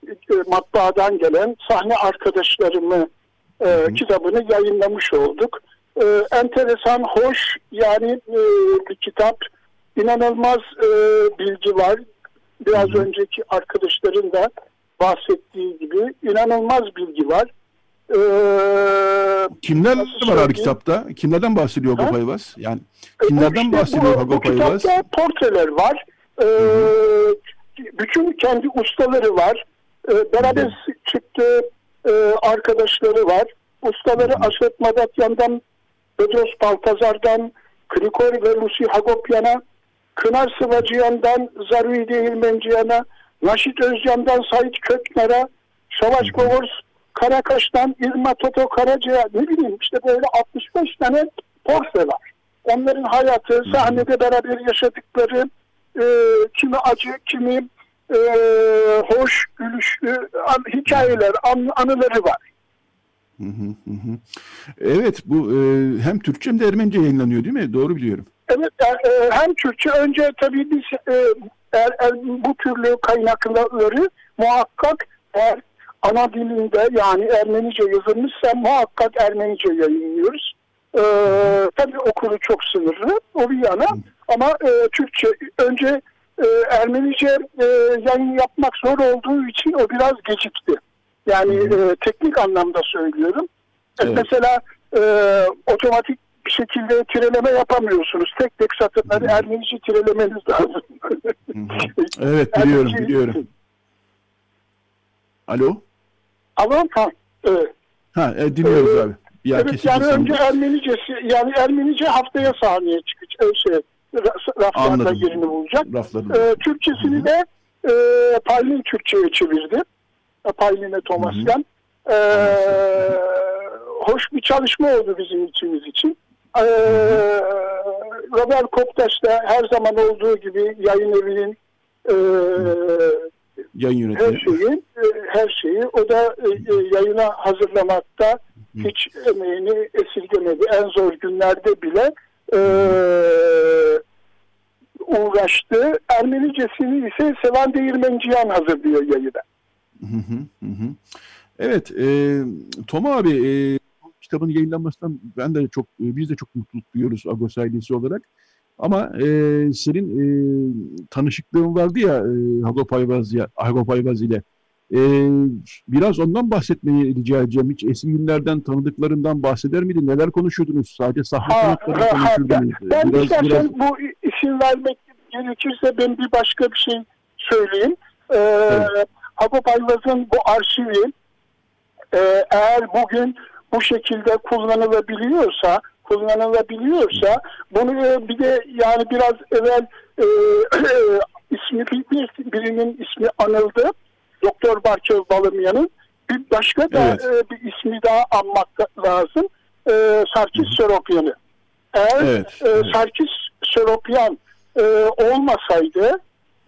e, matbaadan gelen sahne arkadaşlarımı e, kitabını yayınlamış olduk. E, enteresan, hoş yani e, bir kitap. İnanılmaz e, bilgi var. Biraz Hı-hı. önceki arkadaşların da bahsettiği gibi inanılmaz bilgi var. Ee, Kimler var abi kitapta? Kimlerden bahsediyor Hagop Ayvaz? Yani e, kimlerden işte bahsediyor bu, Hagop Ayvaz? kitapta portreler var. Ee, bütün kendi ustaları var. Ee, beraber Hı. çıktığı e, arkadaşları var. Ustaları Hı. Aşret Madatyan'dan, Bedros Baltazar'dan, Krikor ve Lucy Hagopyan'a, Kınar Sıvacıyan'dan Zarui Değirmenciyan'a, Naşit Özcan'dan Sait Kökner'e, Savaş Kovors Karakaş'tan İrma Toto Karaca'ya ne bileyim işte böyle 65 tane portre var. Onların hayatı, sahnede beraber yaşadıkları, e, kimi acı, kimi e, hoş, gülüşlü an, hikayeler, an, anıları var. Evet bu e, hem Türkçe hem de Ermenice yayınlanıyor değil mi? Doğru biliyorum. Evet e, hem Türkçe önce tabii biz e, er, er, bu türlü kaynakları muhakkak eğer ana dilinde yani Ermenice yazılmışsa muhakkak Ermenice yayınlıyoruz. Ee, tabii okulu çok sınırlı o bir yana ama e, Türkçe önce e, Ermenice e, yayın yapmak zor olduğu için o biraz gecikti. Yani e, teknik anlamda söylüyorum. Evet. Mesela e, otomatik bir şekilde tireleme yapamıyorsunuz. Tek tek satırları Ermenice tirelemeniz lazım. evet biliyorum biliyorum. Alo? Alo ha. Evet. Ha e, dinliyoruz ee, abi. Ya evet yani önce Ermenicesi yani Ermenice haftaya sahneye çıkacak. E, şey, raflarda yerini bulacak. Ee, Türkçesini de e, Paylin Türkçe'ye çevirdi. Paylin'e Thomas'tan. Ee, hoş bir çalışma oldu bizim içimiz için. Ee, Robert Koptaş da her zaman olduğu gibi yayın evinin e, yayın yönetimi. Her şeyi, e, her şeyi o da e, e, yayına hazırlamakta hiç emeğini esirgemedi. En zor günlerde bile e, uğraştı. Ermenicesini ise Sevan Değirmenciyan hazırlıyor yayına. Evet, e, Tom abi e, kitabın yayınlanmasından ben de çok, biz de çok mutluluk duyuyoruz Agos ailesi olarak. Ama e, senin e, tanışıklığın vardı ya e, Hagop Ayvaz, Hagop Ayvaz ile. E, biraz ondan bahsetmeyi rica edeceğim. Hiç eski günlerden, tanıdıklarından bahseder miydin? Neler konuşuyordunuz? Sadece sahne konukları konuşurdunuz. Ben biraz, istersen biraz... bu isim vermek gerekirse ben bir başka bir şey söyleyeyim. Ee, evet. Hagop Ayvaz'ın bu arşivi e, eğer bugün bu şekilde kullanılabiliyorsa kullanılabiliyorsa bunu e, bir de yani biraz evvel e, ismi bir, birinin ismi anıldı. Doktor Barçöv Balımyan'ın bir başka da evet. e, bir ismi daha anmak lazım. E, Sarkis Seropyan'ı. Eğer evet. e, Sarkis Seropyan e, olmasaydı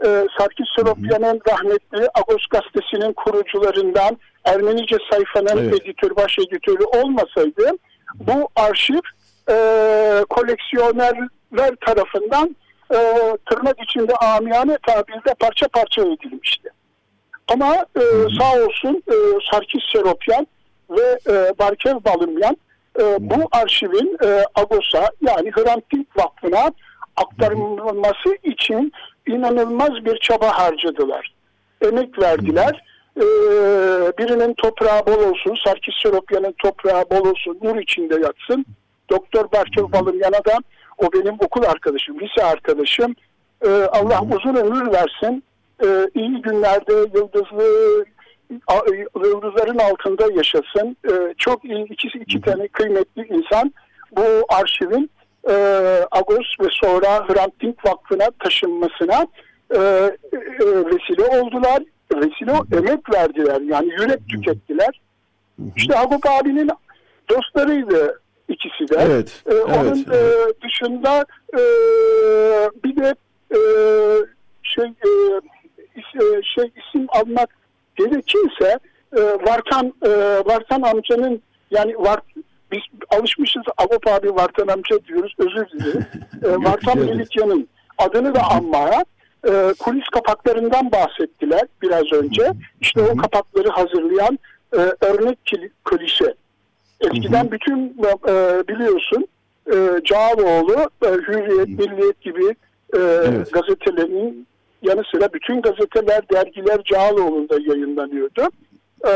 e, Sarkis Seropyan'ın rahmetli Agos gazetesinin kurucularından Ermenice sayfanın Evet. editör, baş editörü olmasaydı bu arşiv e, koleksiyonerler tarafından e, tırnak içinde amiyane tabirde parça parça edilmişti. Ama e, sağ olsun e, Sarkis Seropyan ve e, Barkev Balımyan e, bu arşivin e, Agos'a yani Hrant Dink Vakfı'na aktarılması için inanılmaz bir çaba harcadılar. Emek verdiler. E, birinin toprağı bol olsun, Sarkis Seropyan'ın toprağı bol olsun, nur içinde yatsın. Doktor Barkev Balımyan'a da o benim okul arkadaşım, lise arkadaşım. E, Allah uzun ömür versin. E, iyi günlerde yıldızlı a- yıldızların altında yaşasın. E, çok iyi ikisi iki tane kıymetli insan bu arşivin e, Agos ve sonra Hrant Dink Vakfı'na taşınmasına e, e, vesile oldular. Vesile emek verdiler. Yani yürek tükettiler. İşte Agop abinin dostlarıydı ikisi de. Evet, E, onun evet, e, evet. dışında e, bir de e, şey e, is- e, şey isim almak gerekirse e, Vartan e, Vartan amcanın yani var biz alışmışız Agop abi Vartan amca diyoruz özür dilerim. E, Vartan. Melikyan'ın adını da anmaya e, kulis kapaklarından bahsettiler biraz önce. İşte o kapakları hazırlayan e, örnek klişe. Eskiden bütün e, biliyorsun e, Cağaloğlu, e, Hürriyet, Milliyet gibi e, Evet. gazetelerin yanı sıra bütün gazeteler, dergiler Cağaloğlu'nda yayınlanıyordu. E,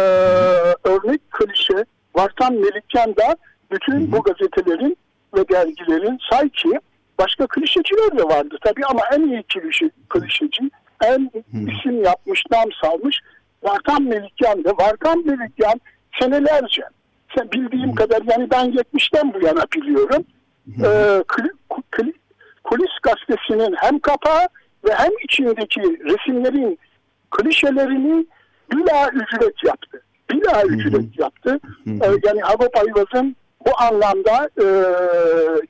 örnek klişe Vartan Melikyan da bütün bu gazetelerin ve dergilerin say ki başka klişeciler de vardı tabii ama en iyi klişe, klişeci, en isim yapmış, nam salmış Vartan Melikyan da. Vartan Melikyan senelerce sen bildiğim kadar yani ben 70'ten bu yana biliyorum. Ee, kli- kli- kulis gazetesinin hem kapağı ve hem içindeki resimlerin klişelerini bila ücret yaptı. Bila ücret yaptı. Ee, yani Agop Ayvaz'ın bu anlamda e,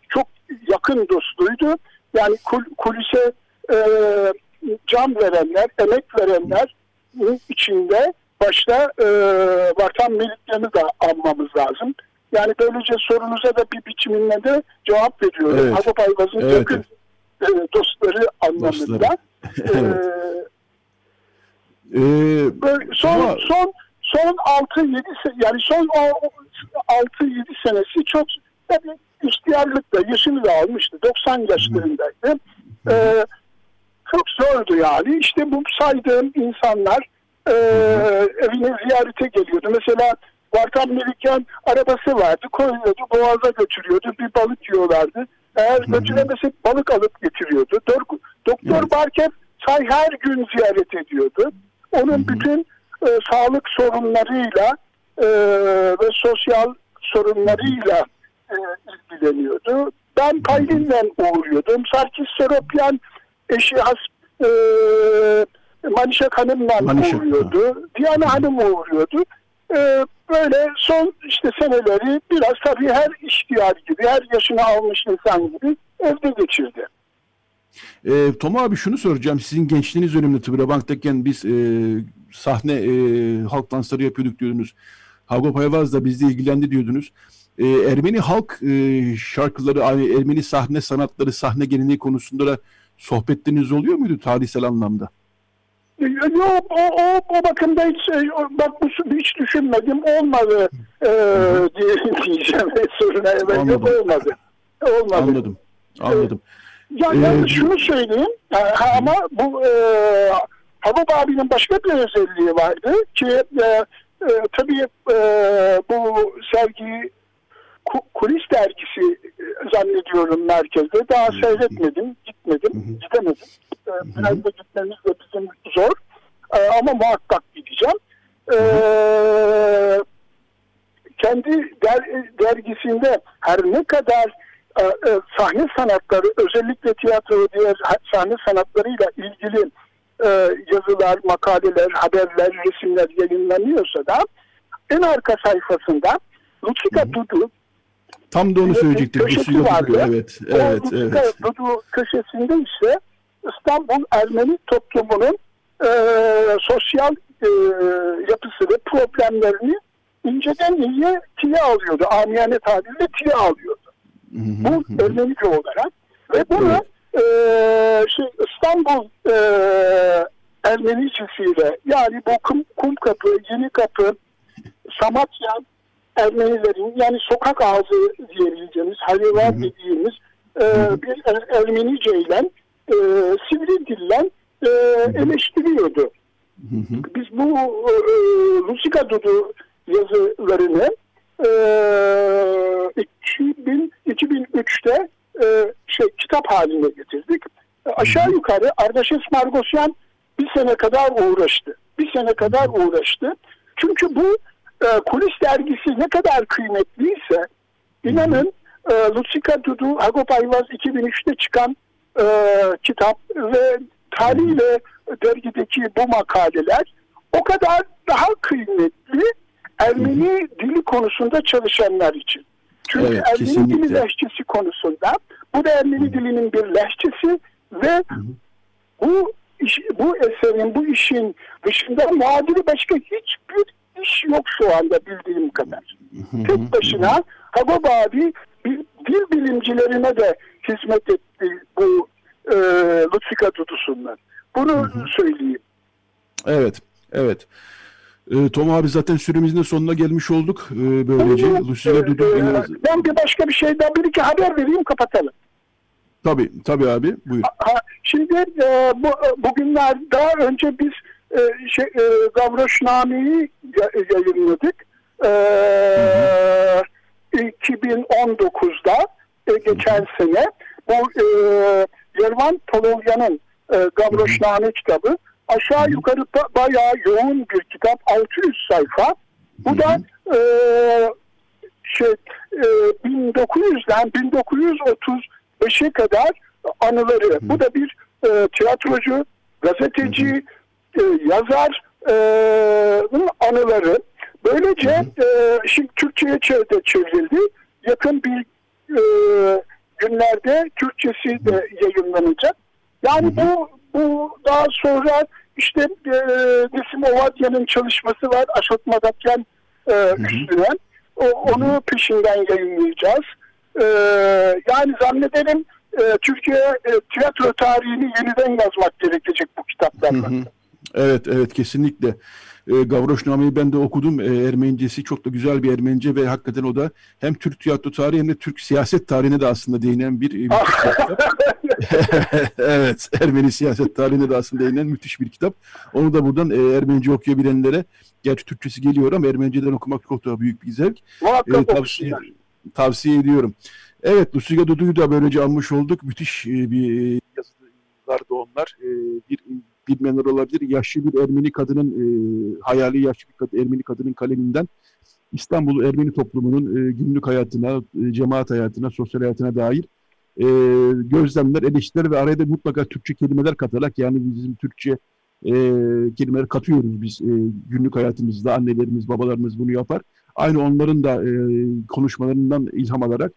çok yakın dostuydu. Yani kul- kulise e, can verenler, emek verenler içinde başta e, Vatan Melikyan'ı da anmamız lazım. Yani böylece sorunuza da bir biçiminde de cevap veriyorum. Evet. Agop Ayvaz'ın Evet, yakın e, dostları anlamında. Dostları. E, Ee, Böyle son Ama- son son 6 7 yani son 6 7 senesi çok tabii ihtiyarlıkla yaşını da almıştı. 90 yaşlarındaydı. Ee, çok zordu yani. İşte bu saydığım insanlar e, evine ziyarete geliyordu. Mesela Vartan Melikyan arabası vardı. Koyuyordu, boğaza götürüyordu. Bir balık yiyorlardı. Eğer götüremesek balık alıp getiriyordu. Doktor Evet. Barker say her gün ziyaret ediyordu. Onun bütün e, sağlık sorunlarıyla e, ve sosyal sorunlarıyla e, ilgileniyordu. Ben Paylin'le uğruyordum. Sarkis Seropyan eşi has, e, Manişak Hanım'la Manişak. Diana Hanım uğruyordu. E, böyle son işte seneleri biraz tabii her ihtiyar gibi, her yaşını almış insan gibi evde geçirdi. E, Tom abi şunu soracağım. Sizin gençliğiniz döneminde Tıbra Bank'tayken biz e, sahne e, halk dansları yapıyorduk diyordunuz. Hagop Ayvaz da bizle ilgilendi diyordunuz. E, Ermeni halk e, şarkıları, yani Ermeni sahne sanatları, sahne geleneği konusunda da sohbetleriniz oluyor muydu tarihsel anlamda? Yok o, o, o bakımda hiç e, bak bu hiç düşünmedim olmadı e, diye diyeceğim soruna evet yok Anladım. olmadı. Olmadı. Anladım. Anladım. Ya Ee, yalnız şunu söyleyeyim ha, ama bu e, Habab abinin başka bir özelliği vardı ki e, e, tabii e, bu sergi Ku- kulis dergisi e, zannediyorum merkezde. Daha seyretmedim, gitmedim, gidemedim. E, biraz da gitmemiz de bizim zor. E, ama muhakkak gideceğim. Kendi der, dergisinde her ne kadar sahne sanatları özellikle tiyatro ve diğer sahne sanatlarıyla ilgili yazılar, makaleler, haberler, resimler yayınlanıyorsa da en arka sayfasında Luchika Dudu Tam da onu söyleyecektim. Bu köşesi suyu vardı. Evet. Evet. o Evet. Dudu köşesinde ise İstanbul Ermeni toplumunun e, sosyal e, yapısı ve problemlerini inceden iyiye tiye alıyordu. Amiyane tabirle tiye alıyordu. Bu Ermenice olarak. Ve bunu evet. e, şey, İstanbul e, Ermenicesiyle yani bu kum, kum kapı, yeni kapı, Samatya Ermenilerin yani sokak ağzı diyebileceğimiz, hayvan dediğimiz e, bir er, Ermenice ile e, sivri dille e, eleştiriyordu. Biz bu e, Lusika Dudu yazılarını e, 2000, 2003'te e, şey kitap haline getirdik. E, aşağı yukarı Ardaşes Margosyan bir sene kadar uğraştı. Bir sene kadar uğraştı. Çünkü bu e, kulis dergisi ne kadar kıymetliyse inanın e, Lusika Dudu Hagop Ayvaz 2003'te çıkan e, kitap ve tarihle dergideki bu makaleler o kadar daha kıymetli Ermeni dili konusunda çalışanlar için. Çünkü evet, Ermeni kesinlikle. dili lehçesi konusunda bu da Ermeni dilinin bir lehçesi ve bu iş, bu eserin, bu işin dışında muadili başka hiçbir iş yok şu anda bildiğim kadar. Tek başına Habab abi dil bilimcilerine de hizmet etti bu e, Lütfika tutusundan. Bunu söyleyeyim. Evet, evet. E, Tom abi zaten süremizin de sonuna gelmiş olduk. E, böylece Lucila Dudu. E, ben bir başka bir şeyden bir iki haber vereyim kapatalım. Tabii, tabii abi. Buyur. Ha, şimdi e, bu, bugünler daha önce biz e, şey, e, Gavroşname'yi yayınladık. E, 2019'da e, geçen sene. Bu e, Yervan Polovyan'ın e, Gavroşname kitabı. Aşağı yukarı ba- bayağı yoğun bir kitap. 600 sayfa. Bu da e, şey e, 1900'den 1935'e kadar anıları. Bu da bir e, tiyatrocu, gazeteci, e, yazar e, anıları. Böylece e, şimdi Türkçe'ye de çevrildi. Yakın bir e, günlerde Türkçesi de yayınlanacak. Yani bu bu daha sonra işte e, Nesim Ovadya'nın çalışması var Aşot Madakyan e, üstüne. O, onu peşinden yayınlayacağız. E, yani zannederim e, Türkiye e, tiyatro tarihini yeniden yazmak gerekecek bu kitaplarla. Evet, evet kesinlikle. E, Gavroşname'yi ben de okudum. E, Ermenicesi çok da güzel bir Ermenice ve hakikaten o da hem Türk tiyatro tarihi hem de Türk siyaset tarihine de aslında değinen bir, bir evet, Ermeni siyaset tarihine de aslında değinen müthiş bir kitap. Onu da buradan e, Ermenice okuyabilenlere, gerçi Türkçesi geliyor ama Ermeniceden okumak çok daha büyük bir zevk. Muhakkak e, tavsiye, tavsiye ediyorum. Evet, Lusiga Dudu'yu da böylece almış olduk. Müthiş e, bir e, yazılardı onlar. E, bir bilmeyenler olabilir. Yaşlı bir Ermeni kadının e, hayali yaşlı bir kadın, Ermeni kadının kaleminden İstanbul Ermeni toplumunun e, günlük hayatına, e, cemaat hayatına, sosyal hayatına dair e, gözlemler, eleştiriler ve araya da mutlaka Türkçe kelimeler katarak yani bizim Türkçe e, kelimeler katıyoruz biz e, günlük hayatımızda. Annelerimiz, babalarımız bunu yapar. Aynı onların da e, konuşmalarından ilham alarak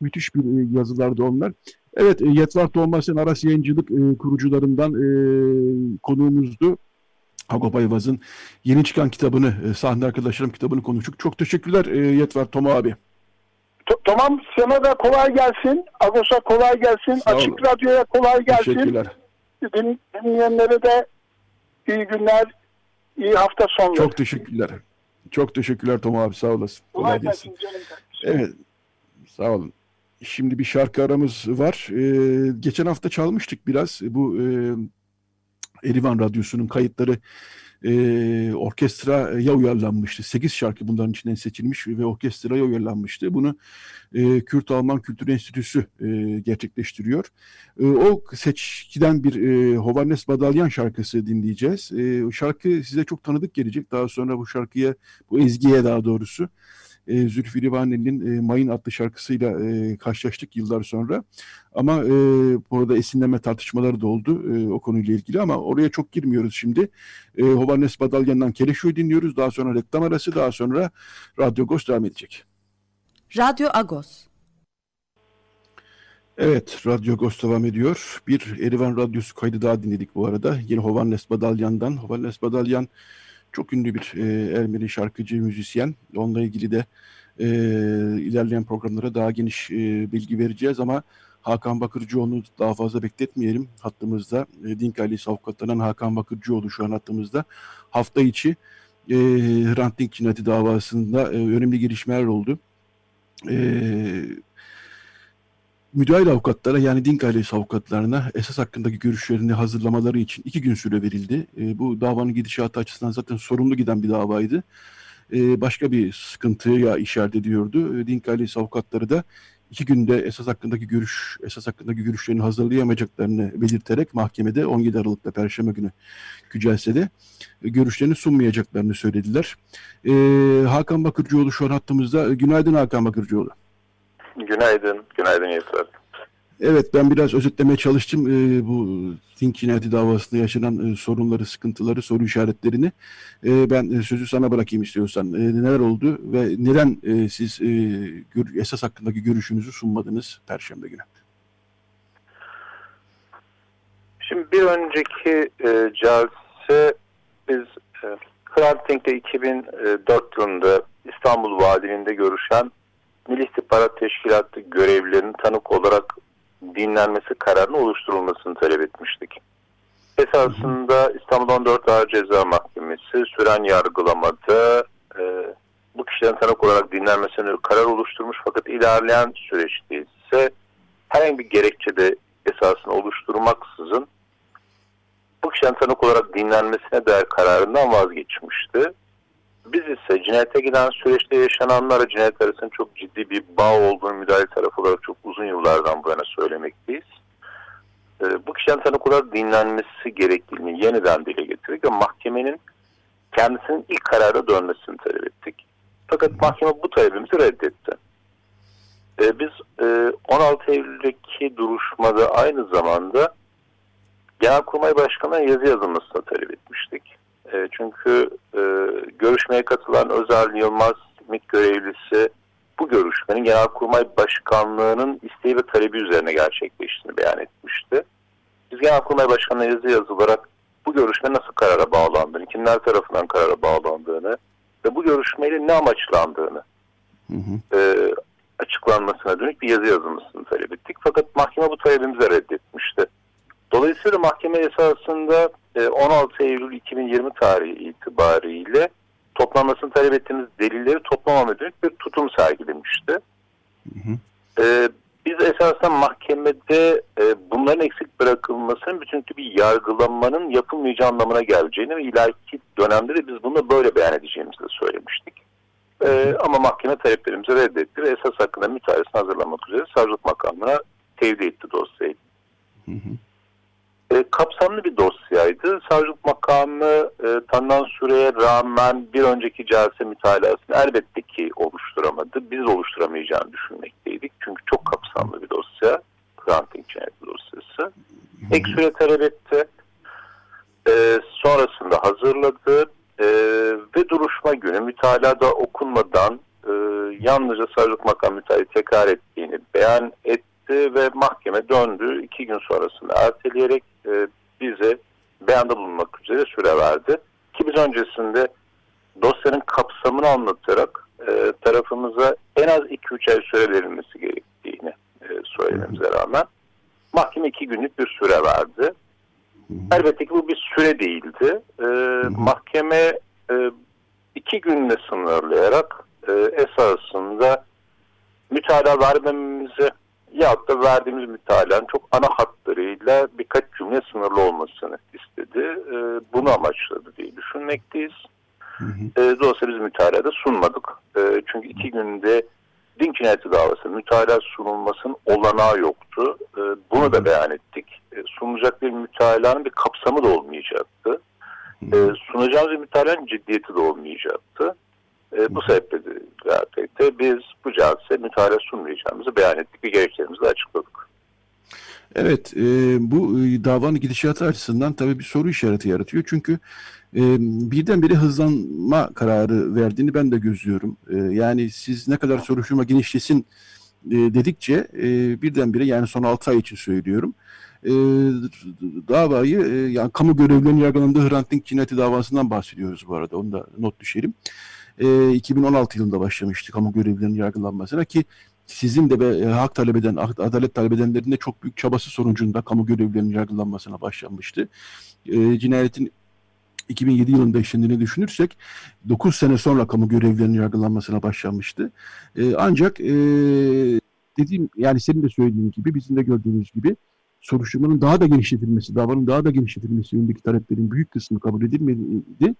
müthiş bir e, yazılardı onlar. Evet, e, Yetvar Tomas'ın Aras Yayıncılık e, kurucularından e, konuğumuzdu. Hagop Ayvaz'ın yeni çıkan kitabını, e, sahne arkadaşlarım kitabını konuştuk. Çok teşekkürler e, Yetvar Toma abi. T- tamam, sana da kolay gelsin. Agos'a kolay gelsin. Sağ Açık. Radyo'ya kolay gelsin. Teşekkürler. Din, dinleyenlere de iyi günler, iyi hafta sonları. Çok teşekkürler. Çok teşekkürler Toma abi, sağ olasın. Kolay, kolay gelsin. Canım evet, sağ olun. Şimdi bir şarkı aramız var. Ee, geçen hafta çalmıştık biraz. Bu e, Erivan Radyosu'nun kayıtları e, orkestraya uyarlanmıştı. Sekiz şarkı bunların içinden seçilmiş ve orkestraya uyarlanmıştı. Bunu e, Kürt-Alman Kültür Enstitüsü e, gerçekleştiriyor. E, o seçkiden bir e, Hovannes Badalyan şarkısı dinleyeceğiz. E, şarkı size çok tanıdık gelecek. Daha sonra bu şarkıya, bu ezgiye daha doğrusu e, Zülfü Livaneli'nin e, Mayın adlı şarkısıyla e, karşılaştık yıllar sonra. Ama e, burada esinleme tartışmaları da oldu e, o konuyla ilgili ama oraya çok girmiyoruz şimdi. E, Hovannes Badalyan'dan Keleşo'yu dinliyoruz. Daha sonra reklam arası, daha sonra Radyo Agos devam edecek. Radyo Agos. Evet, Radyo Agos devam ediyor. Bir Erivan Radyosu kaydı daha dinledik bu arada. Yine Hovannes Badalyan'dan. Hovannes Badalyan çok ünlü bir e, Ermeni şarkıcı, müzisyen. Onunla ilgili de e, ilerleyen programlara daha geniş e, bilgi vereceğiz ama Hakan Bakırcıoğlu'nu daha fazla bekletmeyelim. Hattımızda e, Dink ailesi avukatlarından Hakan Bakırcıoğlu şu an hattımızda. Hafta içi e, Hrant Dink cinayeti davasında e, önemli gelişmeler oldu. E, müdahil avukatlara yani Dink ailesi avukatlarına esas hakkındaki görüşlerini hazırlamaları için iki gün süre verildi. E, bu davanın gidişatı açısından zaten sorumlu giden bir davaydı. E, başka bir sıkıntıya işaret ediyordu. E, Dink ailesi avukatları da iki günde esas hakkındaki görüş, esas hakkındaki görüşlerini hazırlayamayacaklarını belirterek mahkemede 17 Aralık'ta Perşembe günü Gücelsede e, görüşlerini sunmayacaklarını söylediler. E, Hakan Bakırcıoğlu şu an hattımızda. Günaydın Hakan Bakırcıoğlu. Günaydın, günaydın Yeter. Evet ben biraz özetlemeye çalıştım e, bu Think cinayeti davasında yaşanan e, sorunları, sıkıntıları, soru işaretlerini. E, ben e, sözü sana bırakayım istiyorsan. E, neler oldu ve neden e, siz e, gör, esas hakkındaki görüşünüzü sunmadınız Perşembe günü? Şimdi bir önceki e, celse biz e, Hrant Dink'le 2004 yılında İstanbul Valiliğinde görüşen Milli İstihbarat Teşkilatı görevlilerinin tanık olarak dinlenmesi kararının oluşturulmasını talep etmiştik. Esasında İstanbul 14 Ağır Ceza Mahkemesi süren yargılamada e, bu kişilerin tanık olarak dinlenmesine karar oluşturmuş fakat ilerleyen süreçte ise herhangi bir gerekçede esasını oluşturmaksızın bu kişilerin tanık olarak dinlenmesine dair kararından vazgeçmişti. Biz ise cinayete giden süreçte yaşananlara cinayet arasında çok ciddi bir bağ olduğunu müdahale tarafı olarak çok uzun yıllardan bu yana söylemekteyiz. Ee, bu kişinin tanık olarak dinlenmesi gerektiğini yeniden dile getirdik ve mahkemenin kendisinin ilk karara dönmesini talep ettik. Fakat mahkeme bu talebimizi reddetti. Ee, biz e, 16 Eylül'deki duruşmada aynı zamanda Genelkurmay Başkanı'na yazı yazılmasını talep etmiştik. E, çünkü e, görüşmeye katılan Özel Yılmaz MİT görevlisi bu görüşmenin Genelkurmay Başkanlığı'nın isteği ve talebi üzerine gerçekleştiğini beyan etmişti. Biz Genelkurmay Başkanı'na yazı yazılarak bu görüşme nasıl karara bağlandığını, kimler tarafından karara bağlandığını ve bu görüşmeyle ne amaçlandığını hı hı. E, açıklanmasına dönük bir yazı yazılmasını talep ettik. Fakat mahkeme bu talebimizi reddetmişti. Dolayısıyla mahkeme esasında 16 e, Eylül 2020 tarihi itibariyle toplanmasını talep ettiğimiz delilleri toplamama dönük bir tutum sergilemişti. Hı hı. Ee, biz esasen mahkemede e, bunların eksik bırakılmasının bütünkü bir yargılanmanın yapılmayacağı anlamına geleceğini ve ileriki dönemde de biz bunu böyle beyan edeceğimizi de söylemiştik. Ee, ama mahkeme taleplerimizi reddetti ve esas hakkında mütalesini hazırlamak üzere savcılık makamına tevdi etti dosyayı. Hı hı e, kapsamlı bir dosyaydı. Savcılık makamı e, tanınan süreye rağmen bir önceki celse mütalasını elbette ki oluşturamadı. Biz oluşturamayacağını düşünmekteydik. Çünkü çok kapsamlı bir dosya. Granting cinayeti dosyası. Ek süre talep etti. E, sonrasında hazırladı. E, ve duruşma günü mütalada okunmadan e, yalnızca savcılık makamı mütali tekrar ettiğini beyan etti ve mahkeme döndü. iki gün sonrasında erteleyerek e, bize beyanda bulunmak üzere süre verdi. Ki biz öncesinde dosyanın kapsamını anlatarak e, tarafımıza en az 2-3 ay süre verilmesi gerektiğini e, söylememize rağmen mahkeme iki günlük bir süre verdi. Elbette ki bu bir süre değildi. E, mahkeme e, iki günle sınırlayarak e, esasında mütalaa vermemizi ya da verdiğimiz mütalaanın çok ana hatlarıyla birkaç cümle sınırlı olmasını istedi. E, bunu amaçladı diye düşünmekteyiz. Hı hı. E, dolayısıyla biz mütalada sunmadık. E, çünkü iki günde din cinayeti davası mütalaa sunulmasının olanağı yoktu. E, bunu da beyan ettik. E, sunulacak bir mütalaanın bir kapsamı da olmayacaktı. E, sunacağımız bir mütalaanın ciddiyeti de olmayacaktı. E, bu sebeple de biz bu cihazse mütalaa sunmayacağımızı beyan ettik ve gerekçelerimizi açıkladık. Evet, e, bu e, davanın gidişatı açısından tabii bir soru işareti yaratıyor. Çünkü e, birdenbire hızlanma kararı verdiğini ben de gözlüyorum. E, yani siz ne kadar soruşturma genişlesin e, dedikçe e, birdenbire yani son 6 ay için söylüyorum e, davayı e, yani kamu görevlilerinin yargılandığı Hrant Dink cinayeti davasından bahsediyoruz bu arada onu da not düşelim. 2016 yılında başlamıştı kamu görevlilerinin yargılanmasına ki sizin de ve e, hak talep eden, adalet talep edenlerin de çok büyük çabası sonucunda kamu görevlilerinin yargılanmasına başlanmıştı. E, cinayetin 2007 yılında işlendiğini düşünürsek 9 sene sonra kamu görevlilerinin yargılanmasına başlanmıştı. E, ancak e, dediğim yani senin de söylediğin gibi bizim de gördüğümüz gibi soruşturmanın daha da genişletilmesi, davanın daha da genişletilmesi yönündeki taleplerin büyük kısmı kabul edilmedi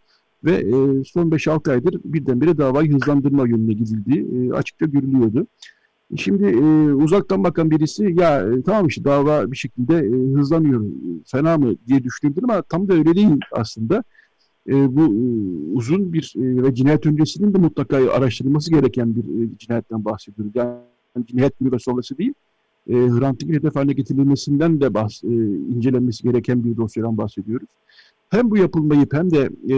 ve e, son 5-6 aydır birdenbire davayı hızlandırma yönüne gidildiği e, açıkça görülüyordu. Şimdi e, uzaktan bakan birisi ya e, tamam işte dava bir şekilde e, hızlanıyor fena mı diye düşünebilir ama tam da öyle değil aslında. E, bu e, uzun bir e, ve cinayet öncesinin de mutlaka araştırılması gereken bir e, cinayetten bahsediyoruz. Yani cinayet günü ve sonrası değil. E, Hrant hedef haline getirilmesinden de bahs, e, incelenmesi gereken bir dosyadan bahsediyoruz. Hem bu yapılmayıp hem de e,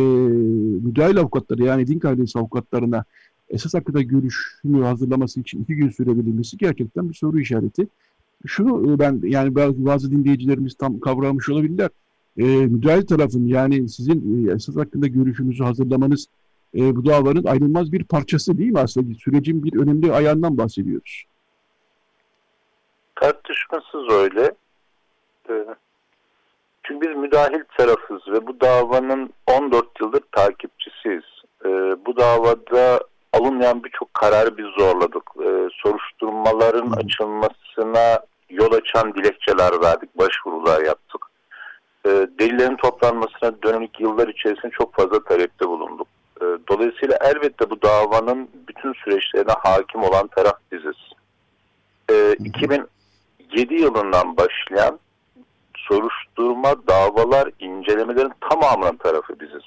müdahil avukatları yani Dink ailesi avukatlarına esas hakkında görüşünü hazırlaması için iki gün sürebilmesi gerçekten bir soru işareti. Şunu e, ben yani bazı, bazı dinleyicilerimiz tam kavramış olabilirler. E, müdahil tarafın yani sizin e, esas hakkında görüşünüzü hazırlamanız e, bu davanın ayrılmaz bir parçası değil mi aslında? Sürecin bir önemli ayağından bahsediyoruz. Tartışmasız öyle. Ee, çünkü biz müdahil tarafız ve bu davanın 14 yıldır takipçisiyiz. Ee, bu davada alınmayan birçok kararı biz zorladık. Ee, soruşturmaların açılmasına yol açan dilekçeler verdik, başvurular yaptık. delillerin toplanmasına dönük yıllar içerisinde çok fazla talepte bulunduk. dolayısıyla elbette bu davanın bütün süreçlerine hakim olan taraf biziz. 2000 2007 yılından başlayan soruşturma, davalar, incelemelerin tamamının tarafı biziz.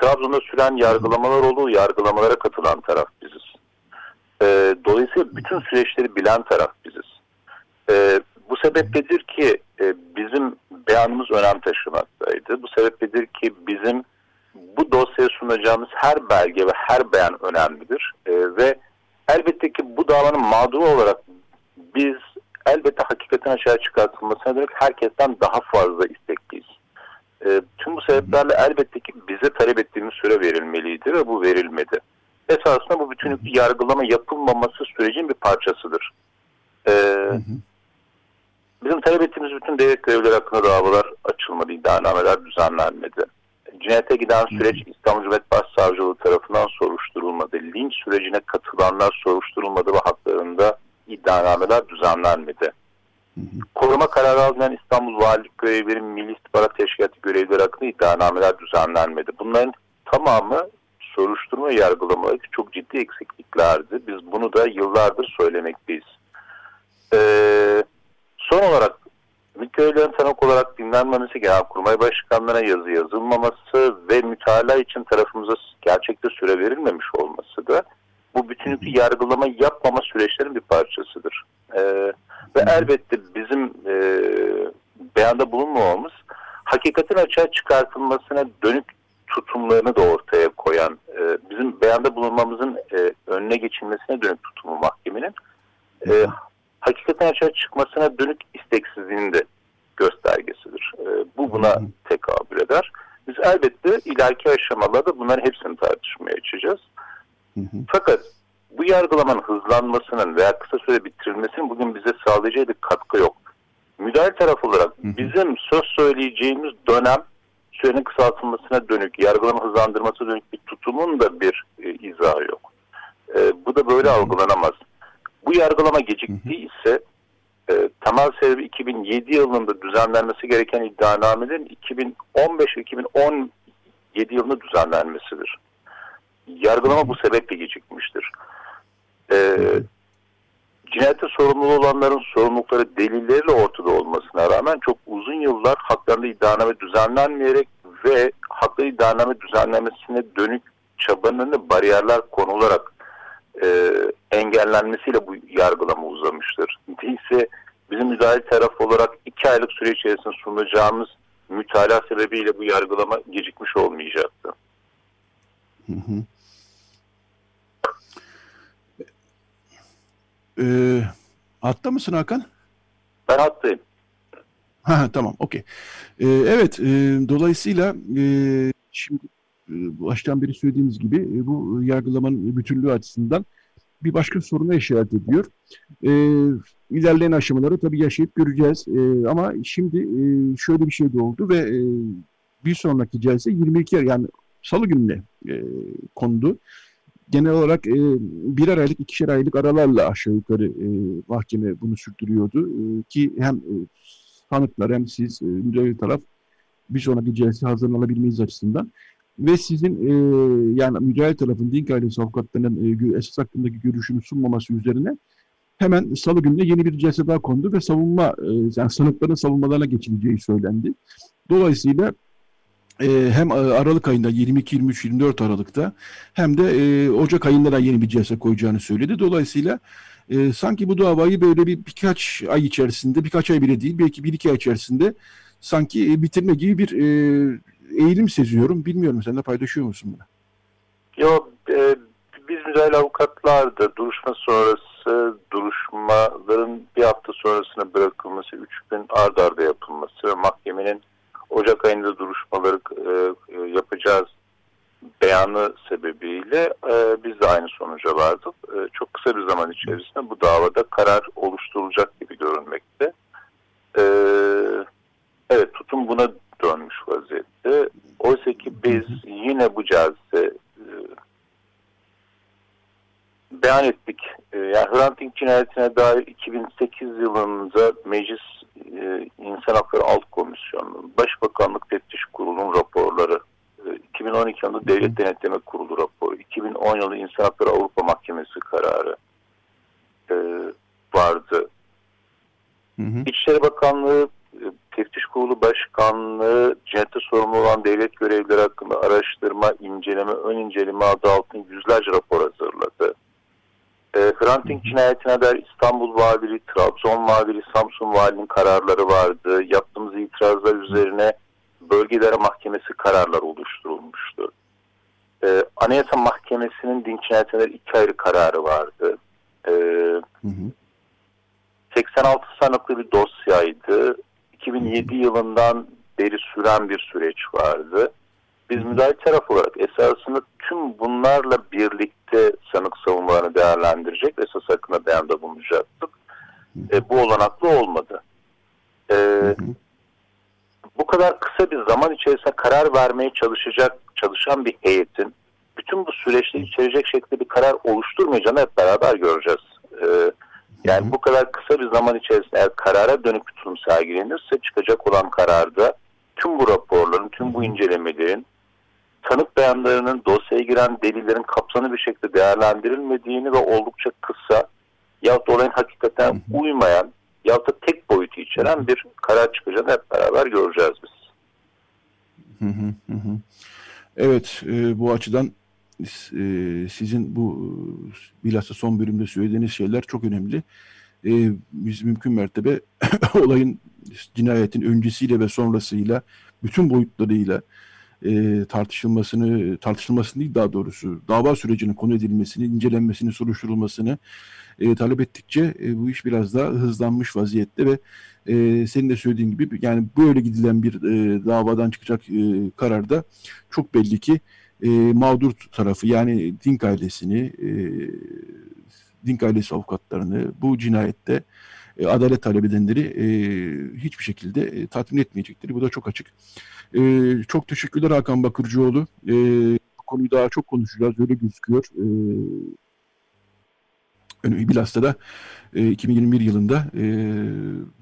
Trabzon'da süren yargılamalar oldu, yargılamalara katılan taraf biziz. E, dolayısıyla bütün süreçleri bilen taraf biziz. E, bu sebepledir ki e, bizim beyanımız önem taşımaktaydı. Bu sebepledir ki bizim bu dosyaya sunacağımız her belge ve her beyan önemlidir. E, ve elbette ki bu davanın mağduru olarak biz elbette hakikatin aşağı çıkartılmasına dönük herkesten daha fazla istekliyiz. E, tüm bu sebeplerle elbette ki bize talep ettiğimiz süre verilmeliydi ve bu verilmedi. Esasında bu bütünlüklü yargılama yapılmaması sürecin bir parçasıdır. E, bizim talep ettiğimiz bütün devlet görevleri hakkında davalar açılmadı, iddianameler düzenlenmedi. Cinayete giden süreç İstanbul Cumhuriyet Başsavcılığı tarafından soruşturulmadı. Linç sürecine katılanlar soruşturulmadı ve haklarında iddianameler düzenlenmedi. Hı hı. Koruma kararı alınan İstanbul Valilik görevlileri Milli İstihbarat Teşkilatı görevlileri hakkında iddianameler düzenlenmedi. Bunların tamamı soruşturma yargılamaları çok ciddi eksikliklerdi. Biz bunu da yıllardır söylemekteyiz. Ee, son olarak Mülköylerin tanık olarak dinlenmemesi, Genelkurmay Başkanlığı'na yazı yazılmaması ve mütalaa için tarafımıza gerçekte süre verilmemiş olması da bütünlüklü yargılama yapmama süreçlerin bir parçasıdır. E, ve elbette bizim e, beyanda bulunmamamız hakikatin açığa çıkartılmasına dönük tutumlarını da ortaya koyan, e, bizim beyanda bulunmamızın e, önüne geçilmesine dönük tutumu mahkemenin e, hakikatin açığa çıkmasına dönük isteksizliğinin de göstergesidir. E, bu buna tekabül eder. Biz elbette ileriki aşamalarda bunların hepsini tartışmaya açacağız. Fakat bu yargılamanın hızlanmasının veya kısa süre bitirilmesinin bugün bize sağlayacağı bir katkı yok. Müdahil taraf olarak bizim söz söyleyeceğimiz dönem sürenin kısaltılmasına dönük, yargılama hızlandırması dönük bir tutumun da bir e, izahı yok. E, bu da böyle algılanamaz. Bu yargılama geciktiyse e, temel sebebi 2007 yılında düzenlenmesi gereken iddianamelerin 2015 2017 yılında düzenlenmesidir yargılama bu sebeple gecikmiştir. Ee, cinayete sorumlu olanların sorumlulukları delilleriyle ortada olmasına rağmen çok uzun yıllar haklarında iddianame düzenlenmeyerek ve hakları iddianame düzenlemesine dönük çabanın bariyerler konularak e, engellenmesiyle bu yargılama uzamıştır. Değilse bizim müdahil taraf olarak iki aylık süre içerisinde sunacağımız mütalaa sebebiyle bu yargılama gecikmiş olmayacaktı. Hı hı. Ee, hatta mısın Hakan? Ben hattayım. Ha, tamam, okey. Ee, evet, e, dolayısıyla e, şimdi e, baştan beri söylediğimiz gibi e, bu yargılamanın bütünlüğü açısından bir başka soruna işaret ediyor. E, ilerleyen aşamaları tabii yaşayıp göreceğiz. E, ama şimdi e, şöyle bir şey de oldu ve e, bir sonraki celse 22 yani salı gününe e, kondu. Genel olarak e, birer aylık, ikişer aylık aralarla aşağı yukarı e, mahkeme bunu sürdürüyordu. E, ki hem e, tanıklar hem siz, e, müdahale taraf bir sonraki celse hazırlanabilmeyiz açısından. Ve sizin e, yani müdahale tarafın Dink ailesi avukatlarının e, esas hakkındaki görüşünü sunmaması üzerine hemen salı gününe yeni bir celse daha kondu ve savunma e, yani sanıkların savunmalarına geçileceği söylendi. Dolayısıyla e, hem Aralık ayında 22, 23, 24 Aralık'ta hem de e, Ocak ayında da yeni bir celse koyacağını söyledi. Dolayısıyla e, sanki bu davayı böyle bir birkaç ay içerisinde, birkaç ay bile değil, belki bir iki ay içerisinde sanki e, bitirme gibi bir e, eğilim seziyorum. Bilmiyorum sen de paylaşıyor musun bunu? Yok, e, biz müdahale avukatlar da duruşma sonrası duruşmaların bir hafta sonrasına bırakılması, üç gün ard arda yapılması ve mahkemenin Ocak ayında duruşmaları e, e, yapacağız beyanı sebebiyle e, biz de aynı sonuca vardık. E, çok kısa bir zaman içerisinde bu davada karar oluşturulacak gibi görünmekte. E, evet tutum buna dönmüş vaziyette. Oysa ki biz yine bu celse e, beyan ettik. E, yani Hrant Dink cinayetine dair 2008 yılında Meclis e, İnsan Hakları Alt Komisyonu, Başbakanlık Teftiş Kurulu'nun raporları 2012 yılında Devlet Denetleme Kurulu raporu, 2010 yılında İnsan Hakları Avrupa Mahkemesi kararı e, vardı. Hı hı. İçişleri Bakanlığı e, Teftiş Kurulu Başkanlığı cinayette sorumlu olan devlet görevlileri hakkında araştırma, inceleme, ön inceleme adı altında yüzlerce rapor hazırladı. E, Hrant Dink cinayetine dair İstanbul Valiliği, Trabzon Valiliği, Samsun Valiliğinin kararları vardı. Yaptığımız itirazlar üzerine bölgelere mahkemesi kararlar oluşturulmuştu. Ee, Anayasa Mahkemesi'nin din cinayetine iki ayrı kararı vardı. Ee, hı hı. 86 sanıklı bir dosyaydı. 2007 yılından beri süren bir süreç vardı. Biz müdahale taraf olarak esasında tüm bunlarla birlikte sanık savunmalarını değerlendirecek ve esas hakkında beyanda bulunacaktık. E, bu olanaklı olmadı. E, bu kadar kısa bir zaman içerisinde karar vermeye çalışacak çalışan bir heyetin bütün bu süreçte içerecek şekilde bir karar oluşturmayacağını hep beraber göreceğiz. Ee, yani bu kadar kısa bir zaman içerisinde eğer karara dönük bir tutum sergilenirse çıkacak olan kararda tüm bu raporların, tüm bu incelemelerin tanık beyanlarının dosyaya giren delillerin kapsamlı bir şekilde değerlendirilmediğini ve oldukça kısa yahut olayın hakikaten uymayan yahut da tek boyutu içeren bir karar çıkacağını hep beraber göreceğiz biz. Evet, e, bu açıdan e, sizin bu bilhassa son bölümde söylediğiniz şeyler çok önemli. E, biz mümkün mertebe olayın cinayetin öncesiyle ve sonrasıyla bütün boyutlarıyla e, tartışılmasını, tartışılmasını değil daha doğrusu dava sürecinin konu edilmesini, incelenmesini, soruşturulmasını e, talep ettikçe e, bu iş biraz daha hızlanmış vaziyette ve e, senin de söylediğin gibi yani böyle gidilen bir e, davadan çıkacak e, kararda çok belli ki e, mağdur tarafı yani Dink ailesini, e, Dink ailesi avukatlarını bu cinayette e, adalet talep edenleri e, hiçbir şekilde e, tatmin etmeyecektir. Bu da çok açık. E, çok teşekkürler Hakan Bakırcıoğlu. E, bu konuyu daha çok konuşacağız. Öyle gözüküyor. E, bilhassa da e, 2021 yılında e,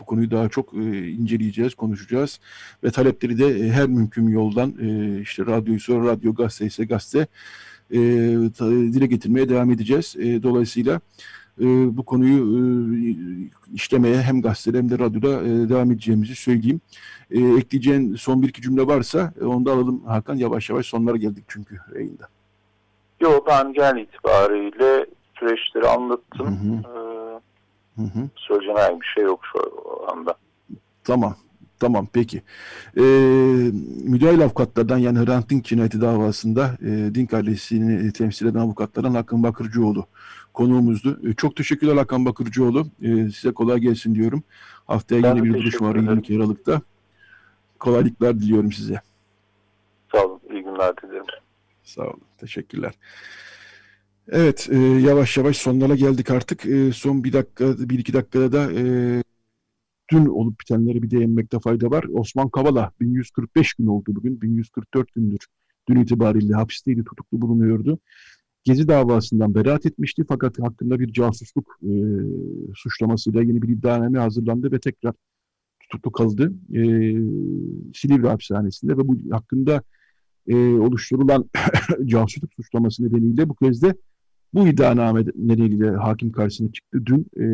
bu konuyu daha çok e, inceleyeceğiz, konuşacağız ve talepleri de e, her mümkün yoldan e, işte radyoysa radyo, gazete ise gazete e, dile getirmeye devam edeceğiz. E, dolayısıyla e, bu konuyu e, işlemeye hem gazetede hem de radyoda e, devam edeceğimizi söyleyeyim. E, ekleyeceğin son bir iki cümle varsa e, onu da alalım Hakan. Yavaş yavaş sonlara geldik çünkü yayında. Yok ben genel itibariyle süreçleri anlattım. Hı hı. Ee, hı hı. Söyleyeceğim bir şey yok şu anda. Tamam. Tamam peki. Ee, müdahil avukatlardan yani Hrant Dink cinayeti davasında e, Dink ailesini temsil eden avukatlardan Hakkın Bakırcıoğlu konuğumuzdu. E, çok teşekkürler Hakan Bakırcıoğlu. E, size kolay gelsin diyorum. Haftaya Ben yine bir duruş var ederim. 22 Aralık'ta. Kolaylıklar diliyorum size. Sağ olun. İyi günler dilerim. Sağ olun. Teşekkürler. Evet, e, yavaş yavaş sonlara geldik artık. E, son bir dakika, bir iki dakikada da e, dün olup bitenlere bir değinmekte fayda var. Osman Kavala 1145 gün oldu bugün. 1144 gündür dün itibariyle hapisteydi, tutuklu bulunuyordu. Gezi davasından beraat etmişti fakat hakkında bir casusluk e, suçlamasıyla yeni bir iddianame hazırlandı ve tekrar tutuklu kaldı. E, Silivri hapishanesinde ve bu hakkında e, oluşturulan casusluk suçlaması nedeniyle bu kez de bu iddianame nedeniyle hakim karşısına çıktı. Dün e,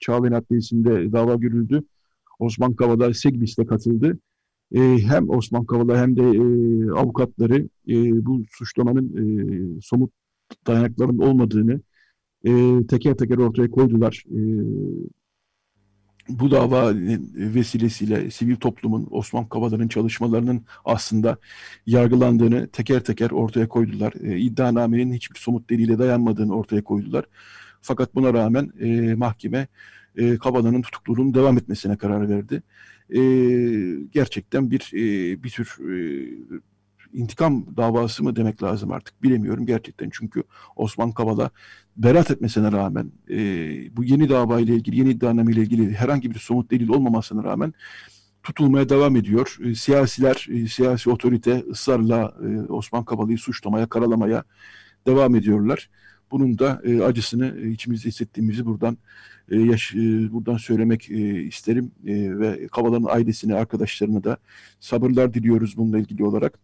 Çağlayan Adliyesi'nde dava görüldü. Osman Kavala Segbis'te katıldı. E, hem Osman Kavala hem de e, avukatları e, bu suçlamanın e, somut dayanakların olmadığını e, teker teker ortaya koydular. E, bu dava vesilesiyle sivil toplumun Osman Kavala'nın çalışmalarının aslında yargılandığını teker teker ortaya koydular. E, iddianamenin hiçbir somut delile dayanmadığını ortaya koydular. Fakat buna rağmen e, mahkeme e, Kavala'nın tutukluluğunun devam etmesine karar verdi. E, gerçekten bir e, bir tür e, intikam davası mı demek lazım artık bilemiyorum gerçekten çünkü Osman Kavala beraat etmesine rağmen e, bu yeni dava ile ilgili yeni iddianame ile ilgili herhangi bir somut delil olmamasına rağmen tutulmaya devam ediyor. E, siyasiler, e, siyasi otorite ısrarla e, Osman Kavala'yı suçlamaya, karalamaya devam ediyorlar. Bunun da e, acısını e, içimizde hissettiğimizi buradan e, yaş, e, buradan söylemek e, isterim e, ve Kavala'nın ailesine, arkadaşlarına da sabırlar diliyoruz bununla ilgili olarak.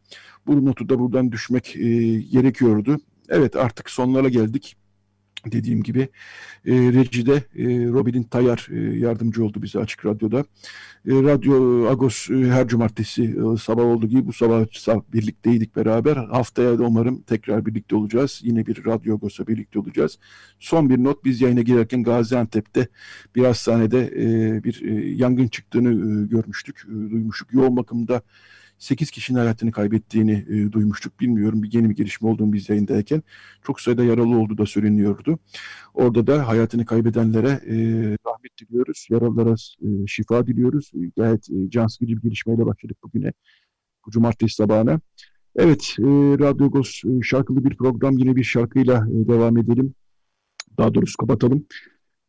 Bu notu da buradan düşmek e, gerekiyordu. Evet artık sonlara geldik. Dediğim gibi e, Reci'de e, Robin Tayar e, yardımcı oldu bize Açık Radyo'da. E, Radyo Agos e, her cumartesi e, sabah olduğu gibi bu sabah, sabah birlikteydik beraber. Haftaya da umarım tekrar birlikte olacağız. Yine bir Radyo Agos'a birlikte olacağız. Son bir not biz yayına girerken Gaziantep'te bir hastanede e, bir e, yangın çıktığını e, görmüştük, e, duymuştuk. Yoğun bakımda 8 kişinin hayatını kaybettiğini e, duymuştuk. Bilmiyorum bir yeni bir gelişme olduğunu biz yayındayken. Çok sayıda yaralı olduğu da söyleniyordu. Orada da hayatını kaybedenlere e, rahmet diliyoruz. Yaralılara e, şifa diliyoruz. E, gayet e, can sıkıcı bir gelişmeyle başladık bugüne. Bu cumartesi sabahına. Evet, e, Radyo Gos e, şarkılı bir program. Yine bir şarkıyla e, devam edelim. Daha doğrusu kapatalım.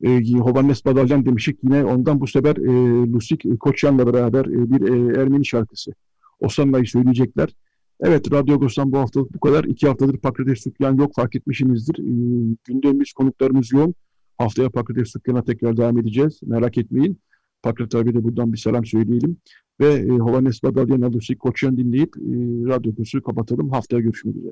E, Hovannes Badalyan demiştik. Yine ondan bu sefer e, Lusik Koçyan'la beraber e, bir e, Ermeni şarkısı. Osan'layı söyleyecekler. Evet, Radyo Gos'tan bu haftalık bu kadar. İki haftadır Pakrates Sükyan yok, fark etmişsinizdir. E, gündemimiz, konuklarımız yoğun. Haftaya Pakrates Sükyan'a tekrar devam edeceğiz. Merak etmeyin. Pakrat abi de buradan bir selam söyleyelim. Ve e, Hovannes Badalyan Alusi Koçyan dinleyip e, Radyo Gos'u kapatalım. Haftaya görüşmek üzere.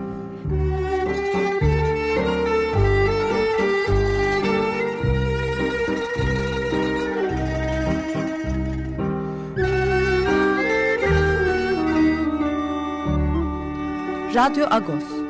Radyo Agos.